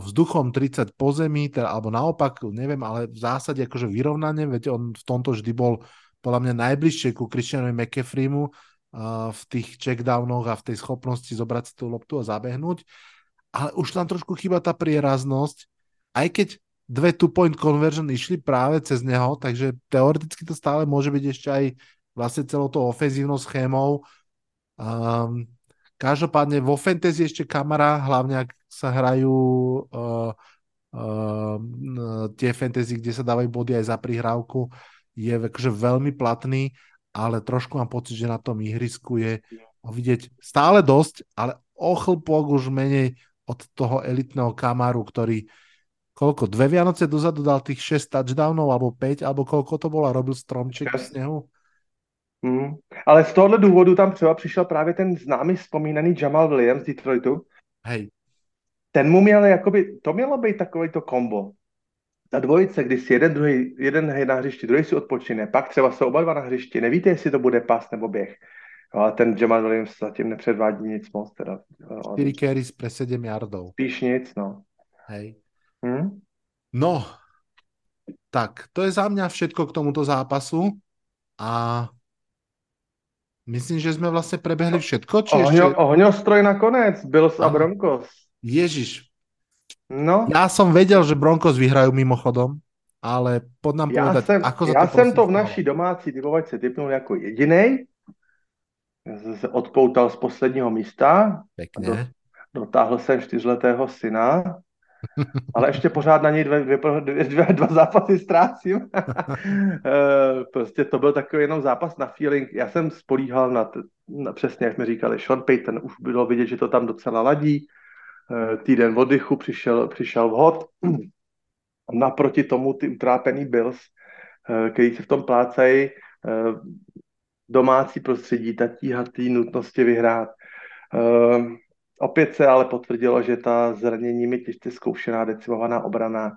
vzduchom, 30 po zemi, teda, alebo naopak, neviem, ale v zásade akože vyrovnanie, veď on v tomto vždy bol podľa mňa najbližšie ku Christianovi McCaffreymu uh, v tých checkdownoch a v tej schopnosti zobrať si tú loptu a zabehnúť ale už tam trošku chýba tá prieraznosť, aj keď dve two-point conversion išli práve cez neho, takže teoreticky to stále môže byť ešte aj vlastne celou tou ofenzívnou schémou. Um, každopádne vo fantasy ešte kamera, hlavne ak sa hrajú uh, uh, tie fantasy, kde sa dávajú body aj za prihrávku, je akože veľmi platný, ale trošku mám pocit, že na tom ihrisku je vidieť stále dosť, ale o chlpok už menej od toho elitného Kamaru, ktorý koľko, dve Vianoce dozadu dal tých 6 touchdownov, alebo 5, alebo koľko to bolo a robil stromček v snehu. Hmm. Ale z tohohle důvodu tam třeba přišel právě ten známý vzpomínaný Jamal Williams z Detroitu. Hej, Ten mu měl, jakoby, to mělo být takový to kombo. Ta dvojice, kdy si jeden, druhý, jeden je na hřišti, druhý si odpočine, pak třeba jsou oba dva na hřišti, nevíte, jestli to bude pas nebo běh. Jo, ale ten Jamal Williams zatím nepředvádí nic moc, teda. Jo, 4 carries pre 7 yardov. Spíš nic, no. Hej. Hm? No, tak to je za mňa všetko k tomuto zápasu a myslím, že sme vlastne prebehli všetko, či ešte... Ohňo, ohňostroj nakonec, Bills a Áno. Broncos. Ježiš, No, ja som vedel, že Broncos vyhrajú mimochodom, ale pod nám já povedať, jsem, ako já to jsem to v naší domácí typovačce typnul jako jedinej. Se odpoutal z posledního místa, Pekne. dotáhl jsem čtyřletého syna, ale ještě pořád na něj dvě, dvě, dvě, dvě, dva zápasy ztrácím. [laughs] Eh, prostě to byl takový jenom zápas na feeling. Já jsem spolíhal na, na přesně, jak jsme říkali, Sean Payton, už bylo vidět, že to tam docela ladí. Eh, Týden oddychu přišel, přišel vhod. Naproti tomu ty utrápený Bills, eh, který se v tom plácají, eh, domácí prostředí, ta tíha té nutnosti vyhrát. Opět se ale potvrdilo, že ta zraněními těžce zkoušená decimovaná obrana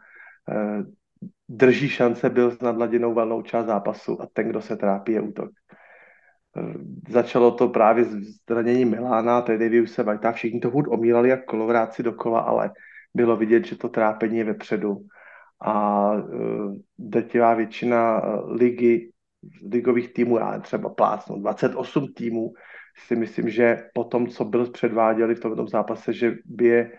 drží šance byl s nadladěnou valnou část zápasu a ten, kdo se trápí, je útok. Začalo to právě s zraněním Milána, tedy Daviuse Whitea, všichni to furt omílali jak kolovráci dokola, ale bylo vidět, že to trápení je vepředu. a uh, drtivá většina uh, ligy, ligových týmů, já třeba plácnu, 28 týmů, si myslím, že po tom, co byl předváděli v tom zápase, že by je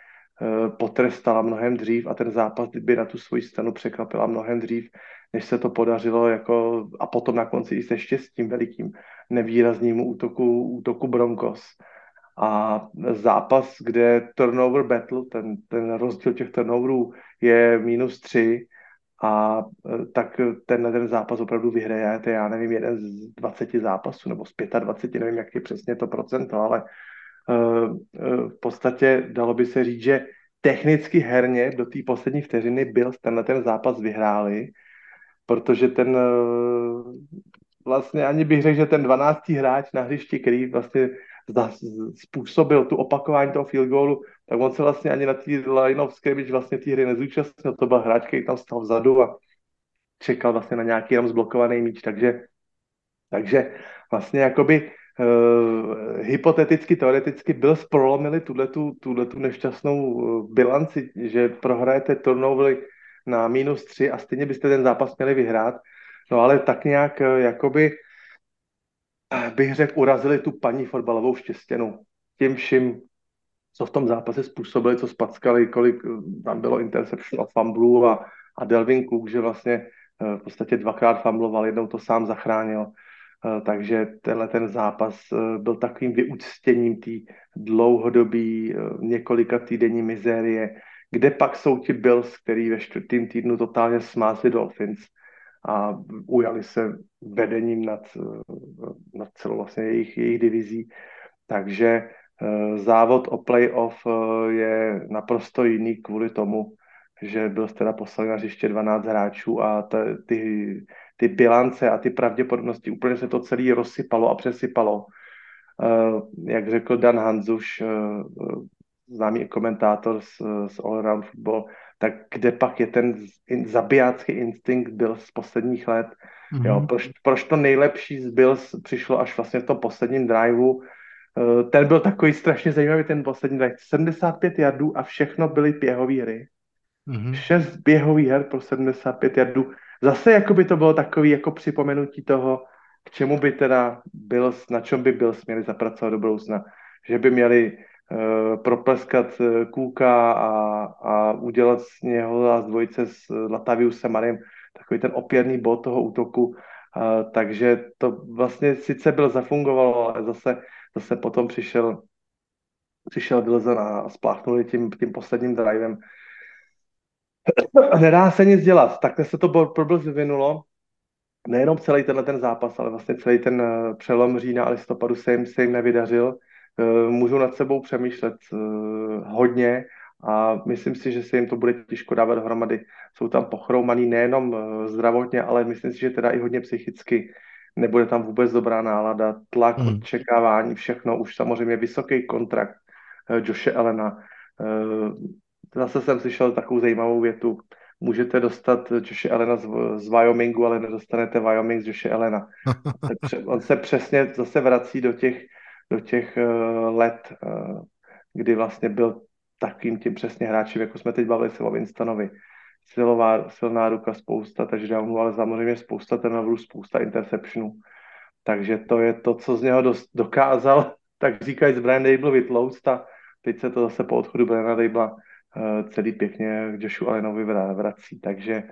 potrestala mnohem dřív a ten zápas by na tu svoji stranu překvapila mnohem dřív, než se to podařilo jako, a potom na konci i se štěstím velikým nevýraznému útoku, útoku Broncos. A zápas, kde turnover battle, ten, ten rozdíl těch turnoverů je minus tři, a e, tak tenhle ten zápas opravdu vyhraje, to já nevím, jeden z 20 zápasů, nebo z 25, nevím, jak je přesně to procento, ale uh, uh, v podstatě dalo by se říct, že technicky herně do té poslední vteřiny byl tenhle ten zápas vyhráli, protože ten vlastně ani bych řekl, že ten 12. hráč na hřišti, který vlastně způsobil tu opakování toho field goalu, tak on se vlastně ani na té line of scrimmage vlastně té hry nezúčastnil. To byl hráč, který tam stal vzadu a čekal vlastně na nějaký jenom zblokovaný míč, takže, takže vlastně jakoby uh, hypoteticky, teoreticky byl prolomili tuhletu, tuhletu nešťastnou uh, bilanci, že prohrajete turnovery na minus 3 a stejně byste ten zápas měli vyhrát. No ale tak nějak uh, jakoby bych řekl, urazili tu paní fotbalovou štěstěnu. Tím vším, co v tom zápase způsobili, co spackali, kolik eh, tam bylo interception a fumblů a, a Delvin Cook, že vlastně eh, v podstatě dvakrát fumbloval, jednou to sám zachránil. Eh, takže tenhle ten zápas byl takovým vyúctěním té dlouhodobý několika týdenní mizérie, kde pak jsou ti Bills, který ve čtvrtém týdnu totálně smázli Dolphins a ujali se vedením nad, nad celou vlastně jejich, jejich divizí. Takže eh, závod o playoff eh, je naprosto jiný kvůli tomu, že byl teda poslali na hřiště 12 hráčů a t, ty, ty bilance a ty pravděpodobnosti, úplně se to celé rozsypalo a přesypalo. Eh, jak řekl Dan Hanzuš, známý komentátor z, z All Around Football, tak kde pak je ten zabijácký instinkt byl z posledních let. Mm-hmm. Jo, proč, proč to nejlepší z Bills přišlo až vlastně v tom posledním driveu. Eh, ten byl takový strašně zajímavý, ten poslední drive. 75 jardů a všechno byly běhové hry. Mm-hmm. Šest běhových her pro 75 jardů. Zase jako by to bylo takový jako připomenutí toho, k čemu by teda Bills, na čem by Bills měli zapracovat do budoucna. Že by měli propleskat eh, Kůka a, a udělat z něho z dvojice s Lataviusem Mariem takový ten opěrný bod toho útoku. Uh, takže to vlastně sice byl zafungovalo, ale zase, zase potom přišel přišel Wilson a spláchnuli tím, tím posledním drivem. [coughs] Nedá se nic dělat. Takhle se to problém vyvinulo. Nejenom celý tenhle ten zápas, ale vlastně celý ten přelom října a listopadu se jim, se jim nevydařil. Eh, můžou nad sebou přemýšlet eh, hodně a myslím si, že se jim to bude těžko dávat dohromady. Jsou tam pochroumaný nejenom eh, zdravotně, ale myslím si, že teda i hodně psychicky. Nebude tam vůbec dobrá nálada, tlak, hmm. očekávání, všechno. Už samozřejmě vysoký kontrakt Joshe Elena. Zase jsem slyšel takovou zajímavou větu. Můžete dostat Joshe Elena z, z Wyomingu, ale nedostanete Wyoming z Joshe Elena. [laughs] On se přesně zase vrací do těch do těch uh, let, uh, kdy vlastně byl takým tím přesně hráčem, jako jsme teď bavili se o Winstonovi. Silová, silná ruka, spousta touchdownů, ale samozřejmě spousta turnoverů, spousta interceptionů. Takže to je to, co z něho dost dokázal, [laughs] tak říkají z Brian Dable vytlouct a teď se to zase po odchodu Briana Dable uh, celý pěkně k Joshu Allenovi vrací. Takže,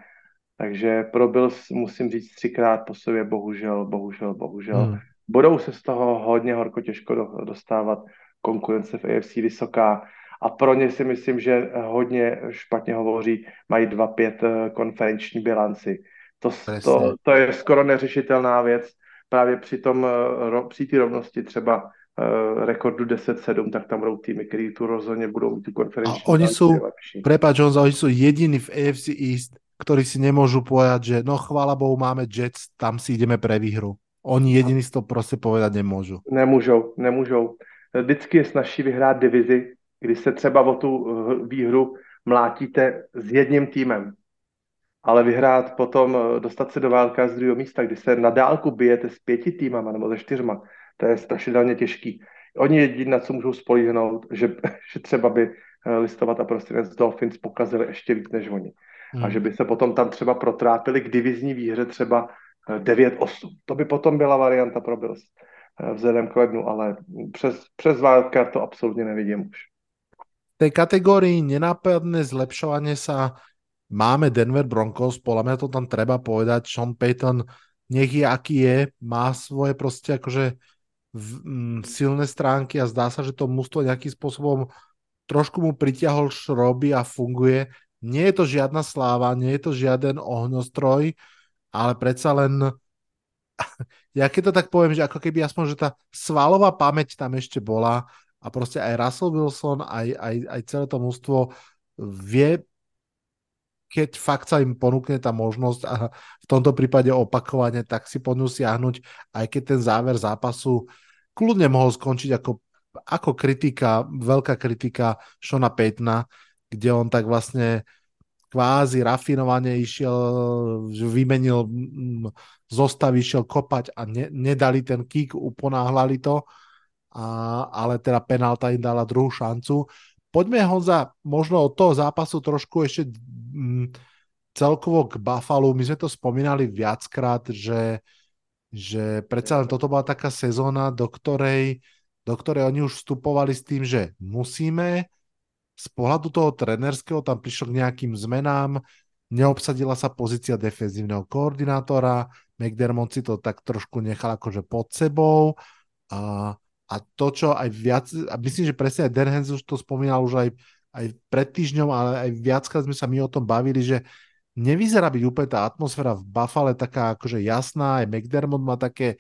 takže pro Bills musím říct třikrát po sobě bohužel, bohužel, bohužel. Hmm budou se z toho hodně horko těžko dostávat. Konkurence v AFC vysoká a pro ně si myslím, že hodně špatně hovoří, mají 2-5 eh, konferenční bilanci. To, to, to je skoro neřešitelná věc. Právě při tom, eh, při té rovnosti třeba uh, rekordu 10-7, tak tam budou týmy, které tu rozhodně budou mít tu konferenční A oni jsou, prepáč, oni jsou jediní v AFC East, ktorí si nemôžu povedať, že no chvála Bohu máme Jets, tam si ideme pre výhru. Oni jediní si to prostě povedat nemůžou. Nemůžou, nemůžou. Vždycky je snažší vyhrát divizi, kdy se třeba o tu eh, výhru mlátíte s jedním týmem. Ale vyhrát potom, eh, dostat se do válka z druhého místa, kdy se na dálku bijete s pěti týmama nebo se čtyřma, to je strašidelně těžký. Oni jediní, na co můžou spolíhnout, že, [laughs] že třeba by eh, listovat a prosinec Dolphins pokazili ještě víc než oni. hmm. a že by se potom tam třeba protrápili k divizní výhře třeba 9-8. To by potom byla varianta pro Bills vzhledem k lednu, ale přes, přes wildcard to absolutně nevidím už. V tej kategórii nenápadné zlepšovanie sa máme Denver Broncos, podľa mňa to tam treba povedať, Sean Payton nech je aký je, má svoje proste akože v, m, silné stránky a zdá sa, že to mústvo nejakým spôsobom trošku mu pritiahol šroby a funguje. Nie je to žiadna sláva, nie je to žiaden ohňostroj, ale predsa len ja keď to tak poviem, že ako keby aspoň, že tá svalová pamäť tam ešte bola a proste aj Russell Wilson, aj, aj, aj celé to mústvo vie, keď fakt sa im ponúkne tá možnosť a v tomto prípade opakovane, tak si po ňu siahnuť, aj keď ten záver zápasu kľudne mohol skončiť ako, ako kritika, veľká kritika Shona Paytona, kde on tak vlastne kvázi rafinovane išiel, vymenil mm, zostav, išiel kopať a ne, nedali ten kick, uponáhlali to, a, ale teda penálta im dala druhú šancu. Poďme Honza možno od toho zápasu trošku ešte m, celkovo k Buffalo. My sme to spomínali viackrát, že, že predsa len toto bola taká sezóna, do ktorej, do ktorej oni už vstupovali s tým, že musíme, z pohľadu toho trenerského tam prišlo k nejakým zmenám, neobsadila sa pozícia defenzívneho koordinátora, McDermott si to tak trošku nechal akože pod sebou. A, a to, čo aj viac, a myslím, že presne aj Dan už to spomínal už aj, aj pred týždňom, ale aj viackrát sme sa my o tom bavili, že nevyzerá byť úplne tá atmosféra v Buffale taká akože jasná, aj McDermott má také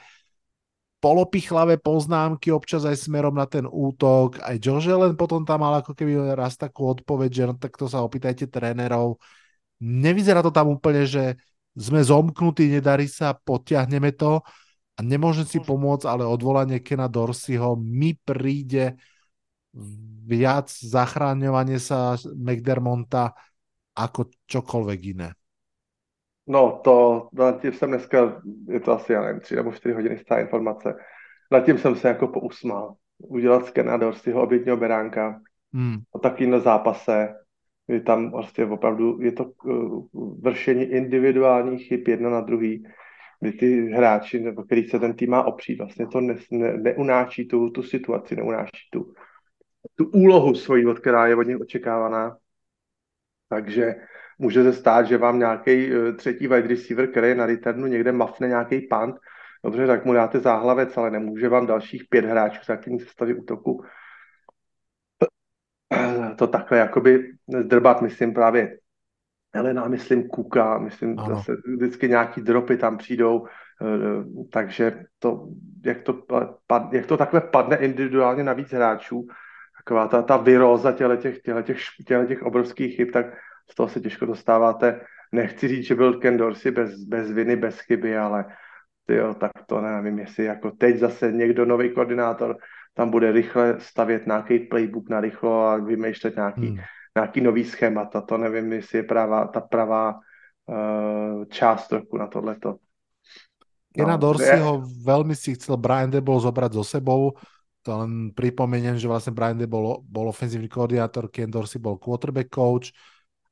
polopichlavé poznámky občas aj smerom na ten útok. Aj Josh Allen potom tam mal ako keby raz takú odpoveď, že no tak to sa opýtajte trénerov. Nevyzerá to tam úplne, že sme zomknutí, nedarí sa, potiahneme to a nemôžem si pomôcť, ale odvolanie Kena Dorseyho mi príde viac zachráňovanie sa McDermonta ako čokoľvek iné. No, to, nad tím jsem dneska, je to asi, já nevím, tři nebo čtyři hodiny stará informace, nad tím jsem se jako pousmál. Udělat skenátor z toho obětního beránka hmm. o takovýmhle zápase, je tam vlastně opravdu, je to uh, vršení individuálních chyb jedna na druhý, kdy ty hráči, nebo který se ten tým má opřít, vlastně to ne, ne, neunáší tu, tu situaci, neunáší tu, tu úlohu svoji, od která je od nich očekávaná. Takže může se stát, že vám nějaký uh, třetí wide receiver, který je na returnu, někde mafne nějaký punt, dobře, tak mu dáte záhlavec, ale nemůže vám dalších pět hráčů za tím sestavit útoku. To takhle jakoby zdrbat, myslím právě Elena, myslím Kuka, myslím ano. zase vždycky nějaký dropy tam přijdou, uh, takže to jak, to, jak to takhle padne individuálně na víc hráčů, taková ta, ta viróza těle těch, těle, těch, těle těch obrovských chyb, tak z toho se těžko dostáváte. Nechci říct, že byl Ken Dorsey bez, bez viny, bez chyby, ale tyjo, tak to nevím, jestli jako teď zase někdo, nový koordinátor, tam bude rychle stavět nějaký playbook na rychlo a vymýšlet nějaký, hmm. nějaký nový schémata. To nevím, jestli je pravá, ta pravá uh, část trochu na tohleto. Kena no, Dorsey je... ho veľmi si chcel Brian Debol zobrať so sebou. To len pripomeniem, že vlastne Brian Debol bol ofenzívny koordinátor, Ken Dorsey bol quarterback coach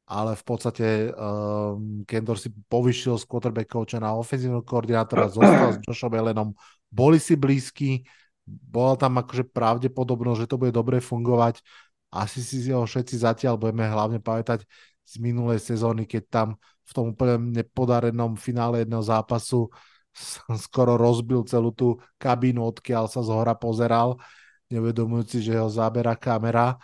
ale v podstate um, Ken Dorsey povyšil z quarterback coacha na ofenzívneho koordinátora, [clears throat] zostal s Joshom Ellenom, boli si blízki, bola tam akože pravdepodobnosť, že to bude dobre fungovať. Asi si ho všetci zatiaľ budeme hlavne pamätať z minulej sezóny, keď tam v tom úplne nepodarenom finále jedného zápasu skoro rozbil celú tú kabínu, odkiaľ sa z hora pozeral, nevedomujúci, že ho zabera kamera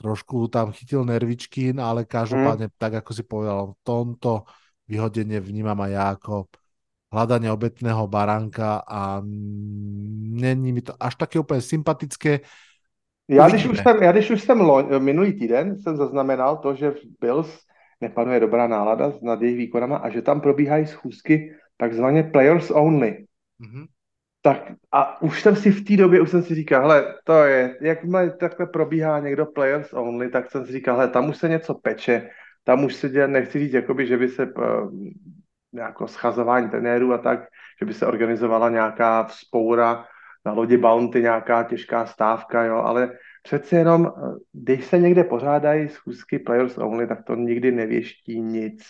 trošku tam chytil nervičky, ale každopádne, mm. tak ako si povedal, v tomto vyhodenie vnímam aj ja ako hľadanie obetného baránka a není mi to až také úplně sympatické. Já když, už jsem, já když už jsem lo, minulý týden jsem zaznamenal to, že v Bills nepanuje dobrá nálada nad jejich výkonama a že tam probíhají schůzky takzvaně players only. Mm-hmm tak a už jsem si v té době, už jsem si říkal, hele, to je, jak takhle probíhá někdo players only, tak jsem si říkal, hele, tam už se něco peče, tam už se dělá, nechci říct, jakoby, že by se uh, nějako schazování trenérů a tak, že by se organizovala nějaká vzpoura na lodi Bounty, nějaká těžká stávka, jo, ale přece jenom, eh, když se někde pořádají schůzky players only, tak to nikdy nevěští nic,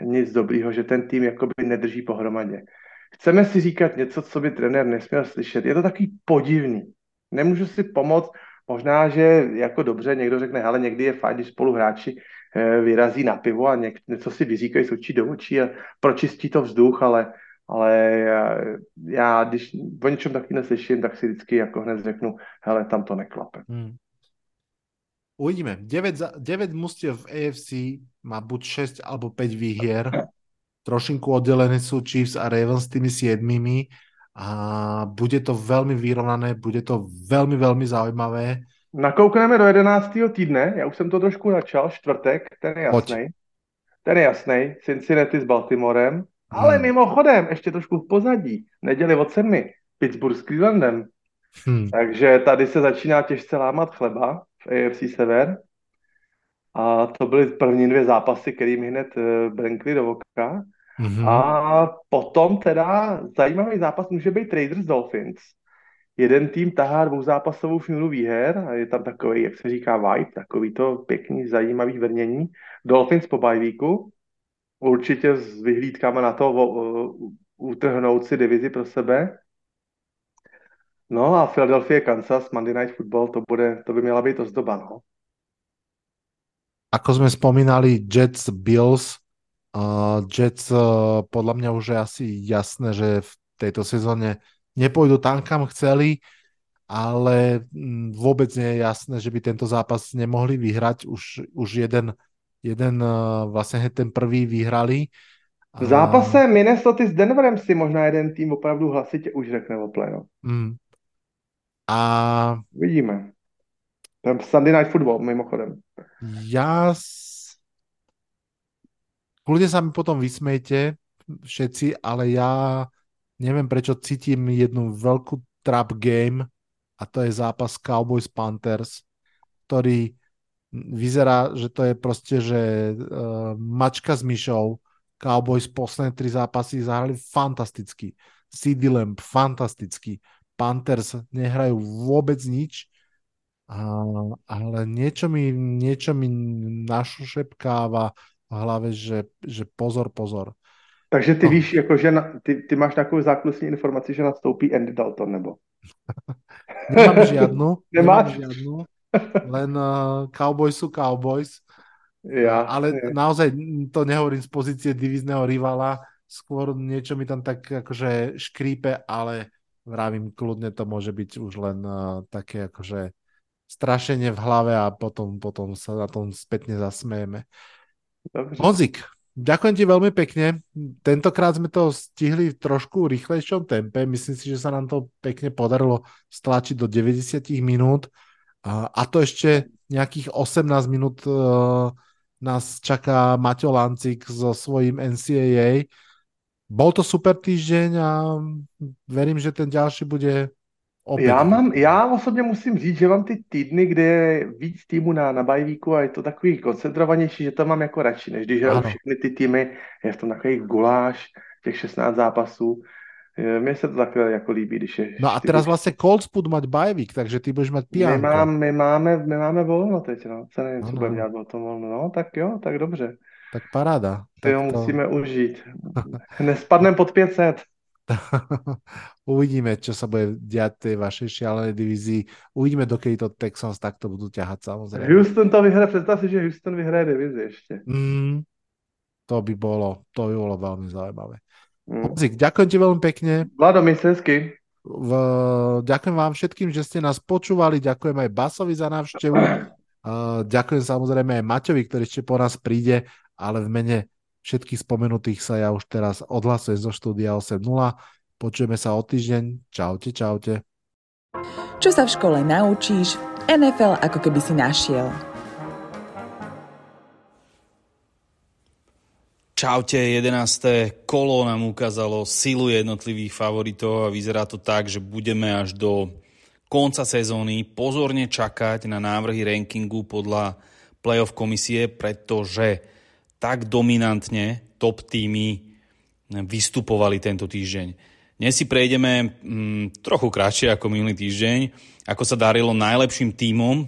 nic dobrýho, že ten tým jakoby nedrží pohromadě. Chceme si říkat něco, co by trenér nesměl slyšet. Je to takový podivný. Nemůžu si pomoct, možná, že jako dobře někdo řekne, ale někdy je fajn, když spolu hráči eh, vyrazí na pivo a něco si vyříkají z očí do očí a pročistí to vzduch, ale ale já, já když o něčem taky neslyším, tak si vždycky jako hned řeknu, hele, tam to neklape. Hmm. Uvidíme. 9, 9 mustiev v AFC má buď 6 alebo 5 výhier. Trošinku oddelené sú Chiefs a Ravens s tými siedmými a bude to veľmi vyrovnané, bude to veľmi, veľmi zaujímavé. Nakoukneme do 11. týdne, já už jsem to trošku načal, čtvrtek, ten je jasný. Ten je jasný, Cincinnati s Baltimorem, ale hmm. mimochodem, ještě trošku v pozadí, neděli od sedmi, Pittsburgh s Clevelandem. Hmm. Takže tady se začíná těžce lámat chleba v AFC Sever. A to byly první dvě zápasy, které mi hned uh, brenkly do oka. Mm-hmm. A potom teda zajímavý zápas může být Raiders Dolphins. Jeden tým tahá dvouzápasovou šňůru výher a je tam takový, jak se říká, vibe, takový to pěkný, zajímavý vrnění. Dolphins po bajvíku určitě s vyhlídkama na to utrhnout si divizi pro sebe. No a Philadelphia, Kansas, Monday Night Football, to, bude, to by měla být ozdoba, no. Ako sme spomínali, Jets, Bills, uh, Jets uh, podľa mňa už je asi jasné, že v tejto sezóne nepôjdu tam, kam chceli, ale mm, vôbec nie je jasné, že by tento zápas nemohli vyhrať. Už, už jeden jeden uh, vlastně ten prvý vyhrali. V zápase Minnesota s Denverem si možná jeden tým opravdu hlasitě už řekne o playoff. Mm. A... Vidíme. Sunday Night Football, mimochodem. Já s... Kľudne sa mi potom vysmejte všetci, ale ja neviem prečo cítim jednu veľkú trap game a to je zápas Cowboys Panthers, ktorý vyzerá, že to je proste, že uh, mačka s myšou, Cowboys posledné tri zápasy zahrali fantasticky. CD Lamb fantasticky. Panthers nehrajú vôbec nič, uh, ale niečo mi, niečo mi našušepkáva v hlave, že, že pozor, pozor. Takže ty no. víš, jako, že na, ty, ty máš takovou záklusní informaci, že nastoupí Andy Dalton, nebo? [laughs] nemám žiadnu. [laughs] Nemáš? Nemám žiadnu len uh, Cowboys sú Cowboys. Ja, ale ja. naozaj to nehovorím z pozície divizného rivala, skôr niečo mi tam tak akože škrípe, ale vravím, kľudne to môže byť už len uh, také akože strašenie v hlave a potom, potom sa na tom spätne zasmejeme. Dobre. Honzik, ďakujem ti veľmi pekne. Tentokrát sme to stihli v trošku rýchlejšom tempe. Myslím si, že sa nám to pekne podarilo stlačiť do 90 minút. A, to ešte nejakých 18 minút uh, nás čaká Maťo Lancik so svojím NCAA. Bol to super týždeň a verím, že ten ďalší bude opět. Já, mám, já osobně musím říct, že mám ty týdny, kde je víc týmu na, na bajvíku a je to takový koncentrovanější, že to mám jako radši, než když hraju všechny ty týmy, je v tom takový guláš, těch 16 zápasů. Mne sa to takhle jako líbí, když je... No a teraz vlastne Colts budú mať bajvík, takže ty budeš mať pijanko. My, mám, my, máme, my máme volno teď, no. Co nevím, no, co budeme dělat o tom volno. No, tak jo, tak dobře. Tak paráda. Tak jo, to... musíme užít. [laughs] Nespadnem pod 500. [laughs] Uvidíme, čo sa bude diať tej vašej šialenej divízii. Uvidíme, dokedy to Texans takto budú ťahať, samozrejme. Houston to vyhraje, predstav si, že Houston vyhraje divízi ešte. Mm, to by bolo, to by bolo veľmi zaujímavé. Mm. ďakujem ti veľmi pekne. Vlado, mi hezky. V, ďakujem vám všetkým, že ste nás počúvali. Ďakujem aj Basovi za návštevu. Uh, [clears throat] ďakujem samozrejme aj Maťovi, ktorý ešte po nás príde, ale v mene všetkých spomenutých sa ja už teraz odhlasujem zo štúdia 8.0. Počujeme sa o týždeň. Čaute, čaute. Čo sa v škole naučíš, NFL ako keby si našiel. Čaute, 11. kolo nám ukázalo silu jednotlivých favoritov a vyzerá to tak, že budeme až do konca sezóny pozorne čakať na návrhy rankingu podľa playoff komisie, pretože tak dominantne top týmy vystupovali tento týždeň. Dnes si prejdeme mm, trochu kratšie ako minulý týždeň, ako sa darilo najlepším tímom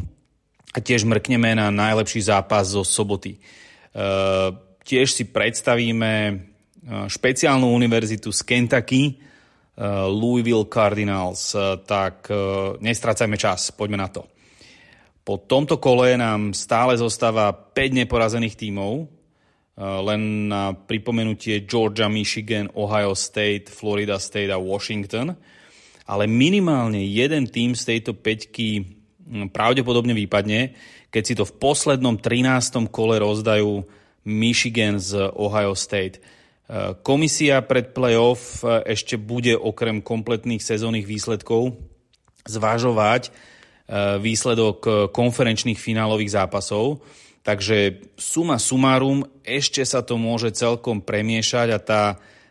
a tiež mrkneme na najlepší zápas zo soboty. E, tiež si predstavíme e, špeciálnu univerzitu z Kentucky, e, Louisville Cardinals, e, tak e, nestracajme čas, poďme na to. Po tomto kole nám stále zostáva 5 neporazených tímov, len na pripomenutie Georgia, Michigan, Ohio State, Florida State a Washington. Ale minimálne jeden tým z tejto peťky hm, pravdepodobne vypadne, keď si to v poslednom 13. kole rozdajú Michigan z Ohio State. Eh, komisia pred playoff eh, ešte bude okrem kompletných sezónnych výsledkov zvažovať výsledok konferenčných finálových zápasov Takže suma sumárum, ešte sa to môže celkom premiešať a tá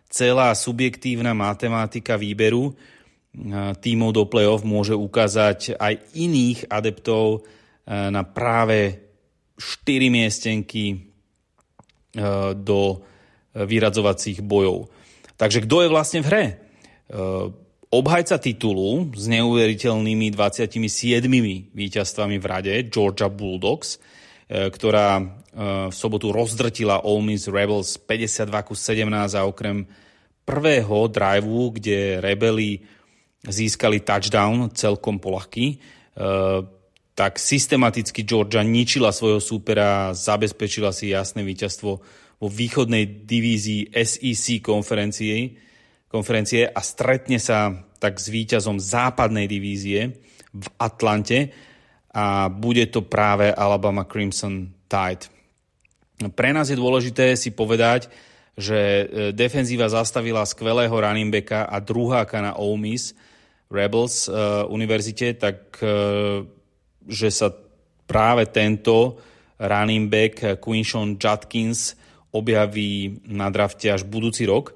celá subjektívna matematika výberu tímov do play-off môže ukázať aj iných adeptov na práve 4 miestenky do vyradzovacích bojov. Takže kto je vlastne v hre? Obhajca titulu s neuveriteľnými 27 víťazstvami v rade, Georgia Bulldogs, E, ktorá e, v sobotu rozdrtila Ole Miss Rebels 52 17 a okrem prvého driveu, kde Rebeli získali touchdown celkom polahký, e, tak systematicky Georgia ničila svojho súpera a zabezpečila si jasné víťazstvo vo východnej divízii SEC konferencie, konferencie a stretne sa tak s víťazom západnej divízie v Atlante a bude to práve Alabama Crimson Tide. Pre nás je dôležité si povedať, že e, defenzíva zastavila skvelého running backa a druháka na Ole Miss Rebels uh, univerzite, tak uh, že sa práve tento running back Quinshon Judkins objaví na drafte až budúci rok.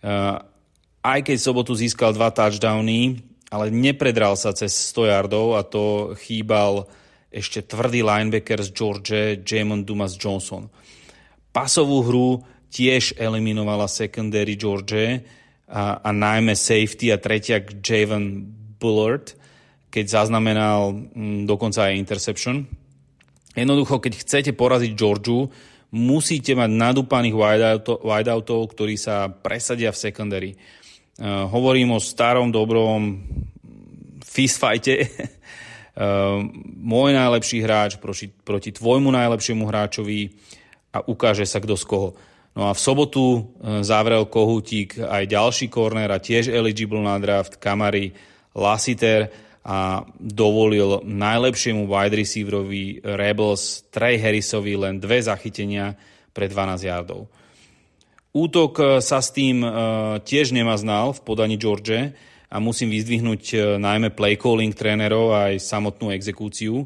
Uh, aj keď sobotu získal dva touchdowny, ale nepredral sa cez 100 yardov a to chýbal ešte tvrdý linebacker z George, Jamon Dumas Johnson. Pasovú hru tiež eliminovala secondary George a, a najmä safety a tretiak Javon Bullard, keď zaznamenal m, mm, dokonca aj interception. Jednoducho, keď chcete poraziť Georgiu, musíte mať nadúpaných wideoutov, wideoutov ktorí sa presadia v secondary. Uh, hovorím o starom dobrom fistfighte. uh, [laughs] môj najlepší hráč proti, proti tvojmu najlepšiemu hráčovi a ukáže sa kto z koho. No a v sobotu uh, zavrel Kohutík aj ďalší korner a tiež eligible na draft Kamary Lassiter a dovolil najlepšiemu wide receiverovi Rebels Trey Harrisovi len dve zachytenia pre 12 yardov. Útok e, sa s tým e, tiež nemaznal v podaní George a musím vyzdvihnúť e, najmä play calling trénerov aj samotnú exekúciu.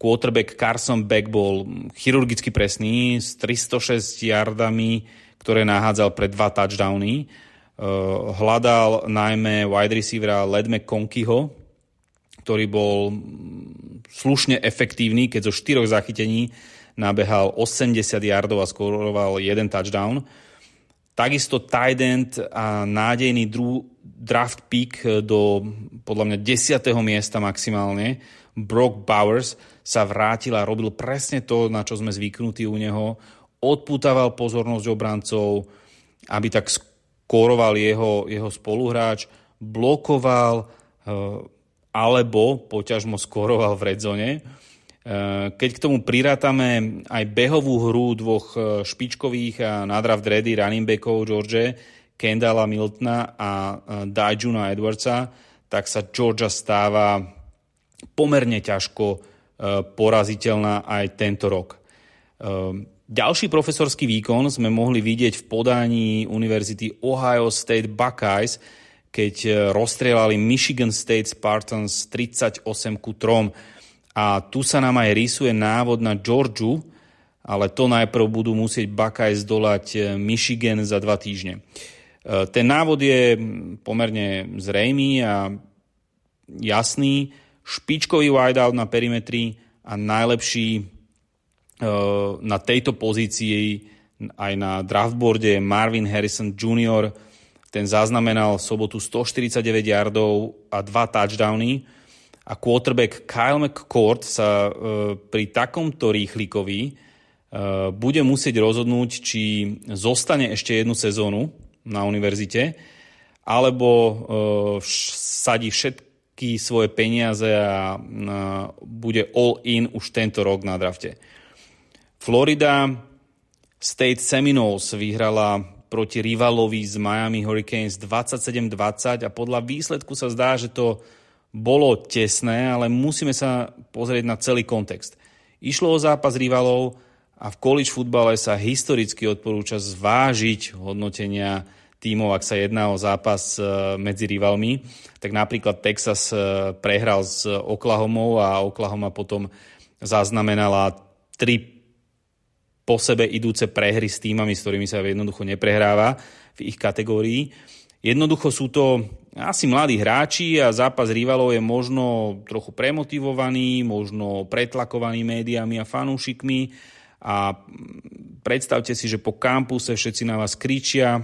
Quarterback Carson Beck bol chirurgicky presný s 306 yardami, ktoré nahádzal pre dva touchdowny. Hľadal najmä wide receivera Led McConkyho, ktorý bol slušne efektívny, keď zo štyroch zachytení nabehal 80 yardov a skoroval jeden touchdown. Takisto tight end a nádejný dru, draft pick do podľa mňa 10. miesta maximálne, Brock Bowers, sa vrátil a robil presne to, na čo sme zvyknutí u neho. Odputával pozornosť obrancov, aby tak skóroval jeho, jeho spoluhráč, blokoval eh, alebo poťažmo skóroval v redzone. Keď k tomu prirátame aj behovú hru dvoch eh, špičkových a nadraft ready running backov George, Kendalla Miltona a eh, Dajuna Edwardsa, tak sa Georgia stáva pomerne ťažko poraziteľná aj tento rok. Ďalší profesorský výkon sme mohli vidieť v podaní Univerzity Ohio State Buckeyes, keď rozstrelali Michigan State Spartans 38 ku 3 a tu sa nám aj rysuje návod na Georgiu, ale to najprv budú musieť Buckeye zdolať e, Michigan za dva týždne. E, ten návod je pomerne zrejmý a jasný. Špičkový wideout na perimetri a najlepší e, na tejto pozícii aj na draftboarde Marvin Harrison Jr. Ten zaznamenal v sobotu 149 yardov a dva touchdowny a quarterback Kyle McCord sa e, pri takomto rýchlikovi e, bude musieť rozhodnúť, či zostane ešte jednu sezónu na univerzite, alebo e, sadí všetky svoje peniaze a bude all in už tento rok na drafte. Florida State Seminoles vyhrala proti rivalovi z Miami Hurricanes 27-20 a podľa výsledku sa zdá, že to bolo tesné, ale musíme sa pozrieť na celý kontext. Išlo o zápas rivalov a v college futbale sa historicky odporúča zvážiť hodnotenia tímov, ak sa jedná o zápas e, medzi rivalmi. Tak napríklad Texas e, prehral s Oklahomou a Oklahoma potom zaznamenala tri po sebe idúce prehry s týmami, s ktorými sa jednoducho neprehráva v ich kategórii. Jednoducho sú to asi mladí hráči a zápas rivalov je možno trochu premotivovaný, možno pretlakovaný médiami a fanúšikmi a predstavte si, že po kampuse všetci na vás kričia.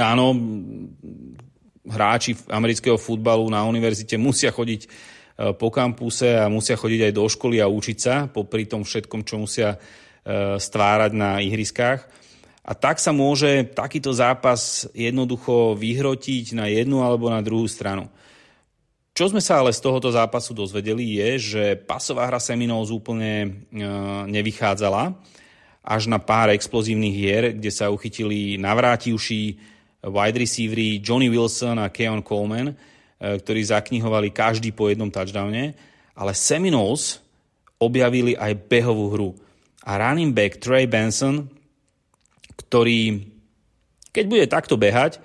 Áno, hráči amerického futbalu na univerzite musia chodiť e, po kampuse a musia chodiť aj do školy a učiť sa, popri tom všetkom, čo musia E, stvárať na ihriskách. A tak sa môže takýto zápas jednoducho vyhrotiť na jednu alebo na druhú stranu. Čo sme sa ale z tohoto zápasu dozvedeli je, že pasová hra Seminoles úplne e, nevychádzala. Až na pár explozívnych hier, kde sa uchytili navrátivší wide receivery Johnny Wilson a Keon Coleman, e, ktorí zaknihovali každý po jednom touchdowne, ale Seminoles objavili aj behovú hru. A running back Trey Benson, ktorý keď bude takto behať, e,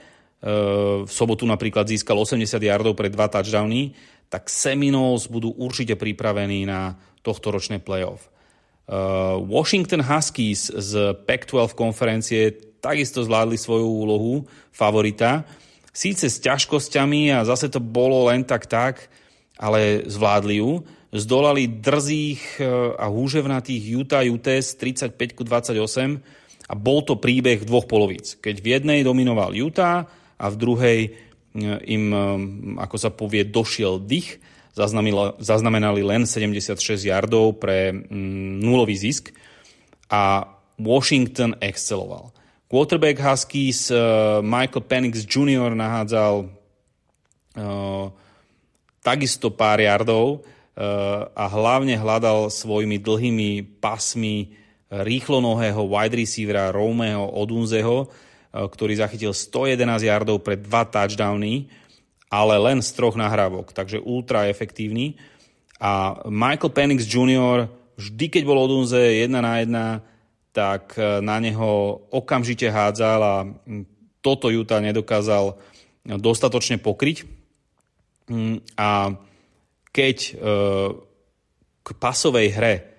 v sobotu napríklad získal 80 yardov pre dva touchdowny, tak Seminoles budú určite pripravení na tohto ročné playoff. E, Washington Huskies z Pac-12 konferencie takisto zvládli svoju úlohu favorita. Síce s ťažkosťami a zase to bolo len tak tak, ale zvládli ju zdolali drzých e, a húževnatých Utah Utes 35 28 a bol to príbeh dvoch polovíc. Keď v jednej dominoval Utah a v druhej e, im, e, ako sa povie, došiel dých, zaznamenali len 76 yardov pre mm, nulový zisk a Washington exceloval. Quarterback Huskies Michael Penix Jr. nahádzal uh, takisto pár yardov, a hlavne hľadal svojimi dlhými pasmi rýchlonohého wide receivera Romeho Odunzeho, e, ktorý zachytil 111 yardov pre dva touchdowny, ale len z troch nahrávok, takže ultra efektívny. A Michael Penix Jr. vždy, keď bol Odunze jedna na jedna, tak e, na neho okamžite hádzal a toto Utah nedokázal dostatočne pokryť. Mm, a keď k pasovej hre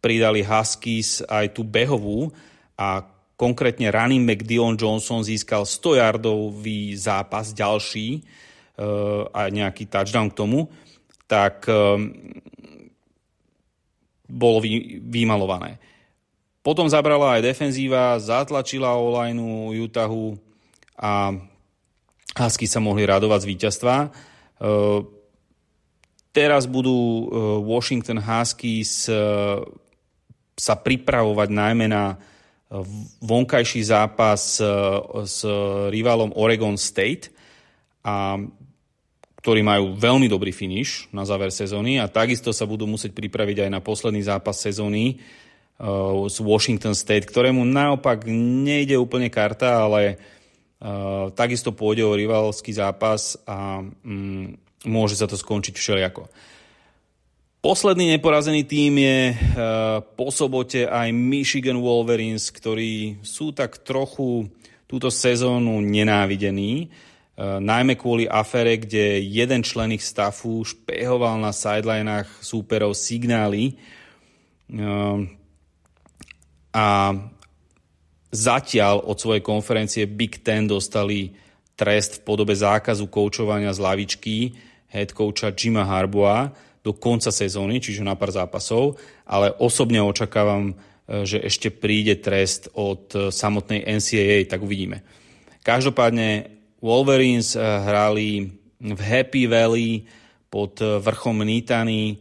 pridali Huskies aj tú behovú a konkrétne running back Dion Johnson získal 100 yardový zápas ďalší e, a nejaký touchdown k tomu, tak e, bolo vymalované. Potom zabrala aj defenzíva, zatlačila online Utahu a Husky sa mohli radovať z víťazstva. Teraz budú e, Washington Huskies e, sa pripravovať najmä na e, vonkajší zápas s rivalom Oregon State, a, ktorí majú veľmi dobrý finish na záver sezóny a takisto sa budú musieť pripraviť aj na posledný zápas sezóny s Washington State, ktorému naopak nejde úplne karta, ale takisto pôjde o rivalský zápas a mm, môže sa to skončiť všelijako. Posledný neporazený tým je uh, po sobote aj Michigan Wolverines, ktorí sú tak trochu túto sezónu nenávidení, uh, najmä kvôli afere, kde jeden člen ich stafu špehoval na sidelinách súperov signály. Uh, a zatiaľ od svojej konferencie Big Ten dostali trest v podobe zákazu koučovania z lavičky, head coacha Jima Harboa do konca sezóny, čiže na pár zápasov, ale osobne očakávam, e, že ešte príde trest od e, samotnej NCAA, tak uvidíme. Každopádne Wolverines hrali v Happy Valley pod vrchom Nitany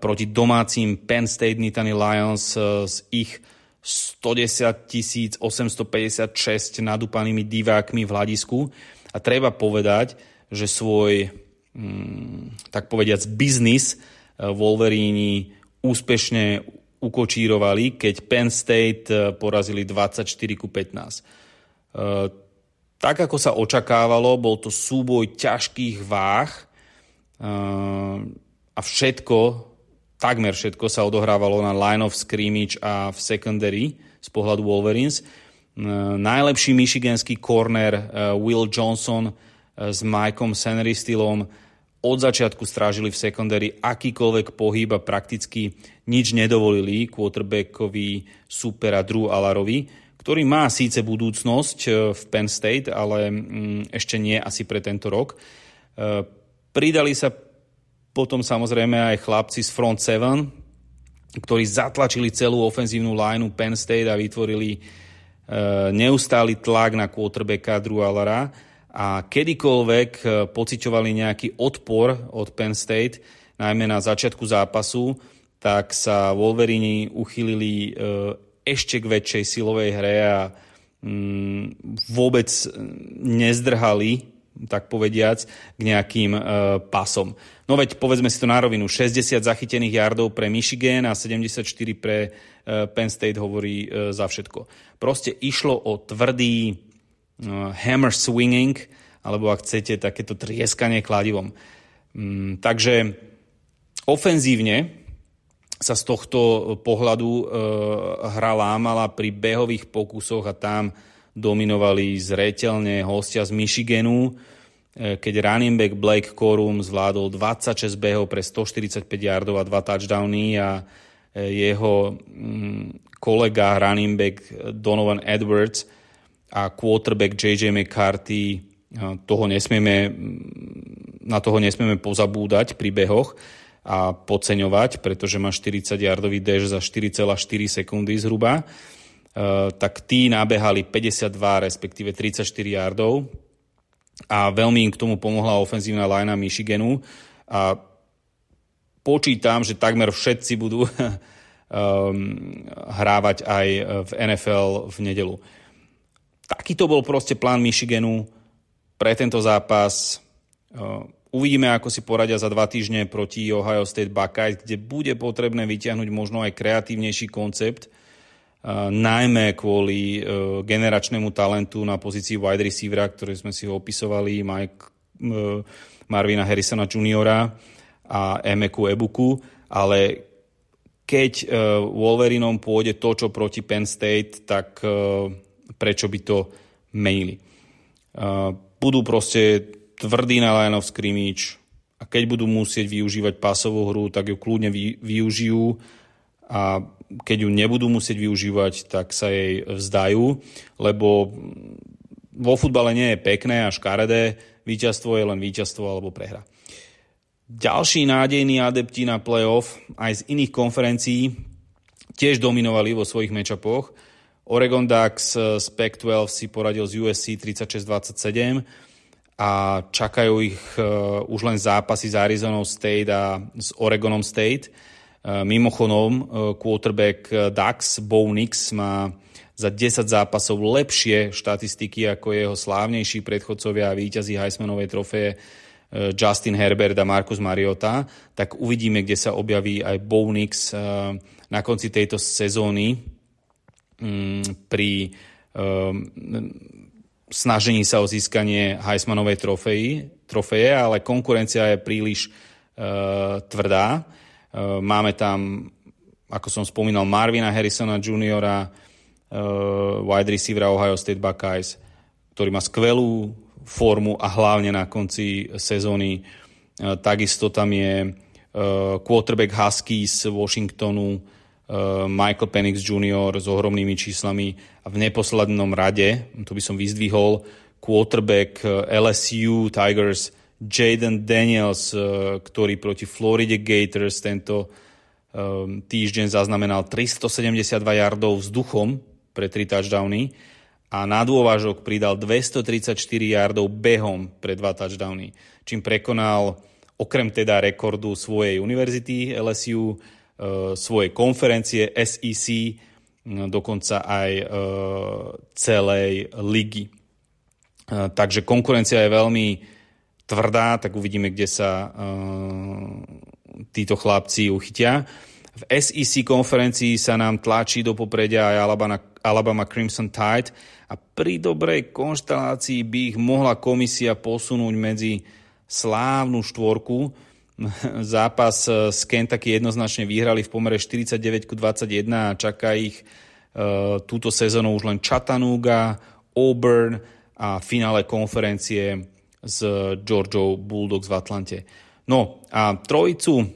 proti domácim Penn State Nittany Lions s ich 110 856 nadúpanými divákmi v hľadisku. A treba povedať, že svoj, tak povediac, biznis Wolverini úspešne ukočírovali, keď Penn State eh, porazili 24 ku 15. Eh, tak ako sa očakávalo, bol to súboj ťažkých váh eh, a všetko, takmer všetko sa odohrávalo na line of scrimmage a v secondary z pohľadu Wolverines. Najlepší michiganský corner Will Johnson s Mikeom Senristylom od začiatku strážili v secondary akýkoľvek pohyb a prakticky nič nedovolili quarterbackovi supera Drew Alarovi, ktorý má síce budúcnosť e, v Penn State, ale mm, ešte nie asi pre tento rok. E, pridali sa potom samozrejme aj chlapci z Front 7, ktorí zatlačili celú ofenzívnu lineu Penn State a vytvorili e, neustály tlak na quarterbacka Drew Alara a kedykoľvek eh, pociťovali nejaký odpor od Penn State, najmä na začiatku zápasu, tak sa Wolverini uchylili eh, ešte k väčšej silovej hre a mm, vôbec nezdrhali, tak povediac, k nejakým eh, pasom. No veď povedzme si to na rovinu, 60 zachytených yardov pre Michigan a 74 pre Penn State hovorí za všetko. Proste išlo o tvrdý hammer swinging, alebo ak chcete, takéto trieskanie kladivom. Mm, takže ofenzívne sa z tohto pohľadu e, hra lámala pri behových pokusoch a tam dominovali zretelne hostia z Michiganu, keď running back Blake Corum zvládol 26 behov pre 145 yardov a 2 touchdowny a jeho mm, kolega running back Donovan Edwards a quarterback JJ McCarthy, toho nesmieme, na toho nesmieme pozabúdať pri behoch a podceňovať, pretože má 40 yardový dash za 4,4 sekundy zhruba, tak tí nabehali 52 respektíve 34 yardov. A veľmi im k tomu pomohla ofenzívna linea Michiganu. A počítam, že takmer všetci budú um, [laughs] hrávať aj v NFL v nedelu. Takýto bol proste plán Michiganu pre tento zápas. Uh, uvidíme, ako si poradia za dva týždne proti Ohio State Buckeyes, kde bude potrebné vyťahnuť možno aj kreatívnejší koncept, uh, najmä kvôli uh, generačnému talentu na pozícii wide receivera, ktorý sme si opisovali, Mike, Marvina Harrisona Jr. a Emeku Ebuku, ale keď Wolverinom pôjde to, čo proti Penn State, tak prečo by to menili. Budú proste tvrdí na line of scrimmage a keď budú musieť využívať pasovú hru, tak ju kľudne využijú a keď ju nebudú musieť využívať, tak sa jej vzdajú, lebo vo futbale nie je pekné a škaredé, víťazstvo je len víťazstvo alebo prehra. Ďalší nádejní adepti na playoff aj z iných konferencií tiež dominovali vo svojich matchupoch Oregon Ducks eh, z Pac-12 si poradil z USC 36-27 a čakajú ich uh, už len zápasy s Arizona State a s Oregonom State. Uh, mimochodom, quarterback Ducks, Bo Nix, má za 10 zápasov lepšie štatistiky ako jeho slávnejší predchodcovia a víťazí Heismanovej trofeje Justin Herbert a Marcus Mariota, tak uvidíme, kde sa objaví aj Bo Nix na konci tejto sezóny pri um, snažení sa o získanie Heismanovej trofeji, trofeje, ale konkurencia je príliš uh, tvrdá. Uh, máme tam, ako som spomínal, Marvina Harrisona Jr., uh, wide receivera Ohio State Buckeyes, ktorý má skvelú formu a hlavne na konci sezóny. Takisto tam je quarterback Huskies z Washingtonu, Michael Penix Jr. s ohromnými číslami a v neposlednom rade, to by som vyzdvihol, quarterback eh, LSU Tigers Jaden Daniels, eh, ktorý proti Florida Gators tento týždeň zaznamenal 372 yardov vzduchom pre tri touchdowny a na dôvažok pridal 234 yardov behom pre dva touchdowny, čím prekonal okrem teda rekordu svojej univerzity LSU, e, svojej konferencie SEC, dokonca aj e, celej ligy. E, takže konkurencia je veľmi tvrdá, tak uvidíme, kde sa títo chlapci uchytia. V SEC konferencii sa nám tlačí do popredia aj Alabama, Alabama Crimson Tide a pri dobrej konštelácii by ich mohla komisia posunúť medzi slávnu štvorku. [laughs] Zápas z Kentucky jednoznačne vyhrali v pomere 49 21 a čaká ich uh, túto sezónu už len Chattanooga, Auburn a finále konferencie s Georgiou Bulldogs v Atlante. No a trojicu uh,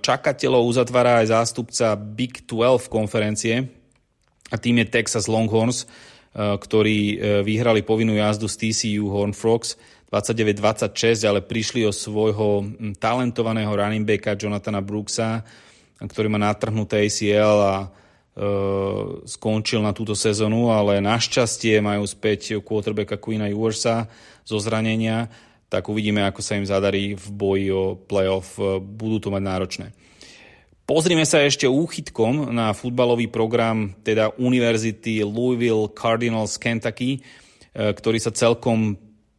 čakateľov uzatvára aj zástupca Big 12 konferencie a tým je Texas Longhorns, ktorí vyhrali povinnú jazdu z TCU Horn Frogs 29-26, ale prišli o svojho talentovaného running backa Jonathana Brooksa, ktorý má natrhnuté ACL a e, skončil na túto sezónu, ale našťastie majú späť quarterbacka Queena Ewersa zo zranenia, tak uvidíme, ako sa im zadarí v boji o playoff. Budú to mať náročné. Pozrime sa ešte úchytkom na futbalový program teda Univerzity Louisville Cardinals Kentucky, e, ktorý sa celkom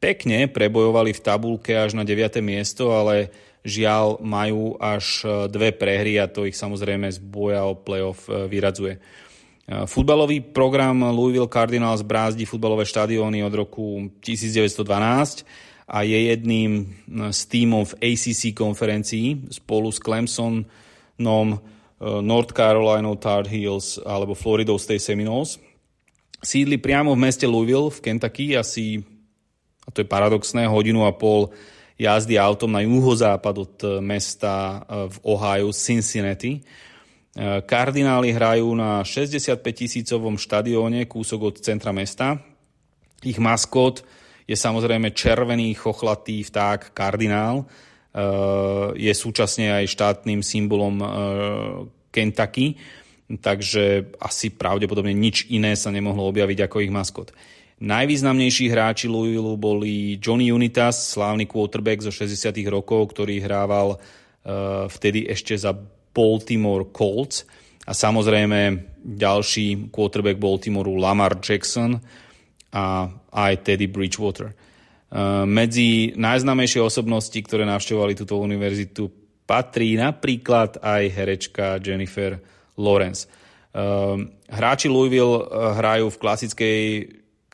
pekne prebojovali v tabulke až na 9. miesto, ale žiaľ majú až e, dve prehry a to ich samozrejme z boja o playoff e, vyradzuje. E, futbalový program Louisville Cardinals brázdi futbalové štadióny od roku 1912 a je jedným z tímov v ACC konferencii spolu s Clemsonom, North Carolina Tar Heels alebo Florida State Seminoles. Sídli priamo v meste Louisville v Kentucky, asi a to je paradoxné, hodinu a pol jazdy autom na juhozápad od eh, mesta eh, v Ohio, Cincinnati. Eh, kardináli hrajú na 65 tisícovom štadióne, kúsok od centra mesta. Ich maskot je samozrejme červený chochlatý vták kardinál. Je súčasne aj štátnym symbolom Kentucky, takže asi pravdepodobne nič iné sa nemohlo objaviť ako ich maskot. Najvýznamnejší hráči Louisville boli Johnny Unitas, slávny quarterback zo 60. rokov, ktorý hrával uh, vtedy ešte za Baltimore Colts a samozrejme ďalší quarterback Baltimoreu Lamar Jackson a aj Teddy Bridgewater. Uh, medzi najznámejšie osobnosti, ktoré navštevovali túto univerzitu, patrí napríklad aj herečka Jennifer Lawrence. Uh, hráči Louisville hrajú v klasickej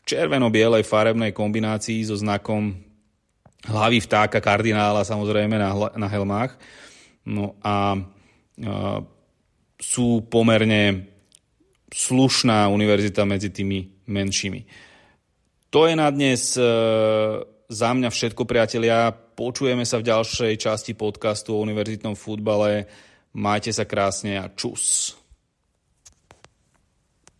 červeno-bielej farebnej kombinácii so znakom hlavy vtáka kardinála samozrejme na, na helmách. No a, a sú pomerne slušná univerzita medzi tými menšími. To je na dnes e, za mňa všetko, priatelia. Počujeme sa v ďalšej časti podcastu o univerzitnom futbale. Majte sa krásne a čus.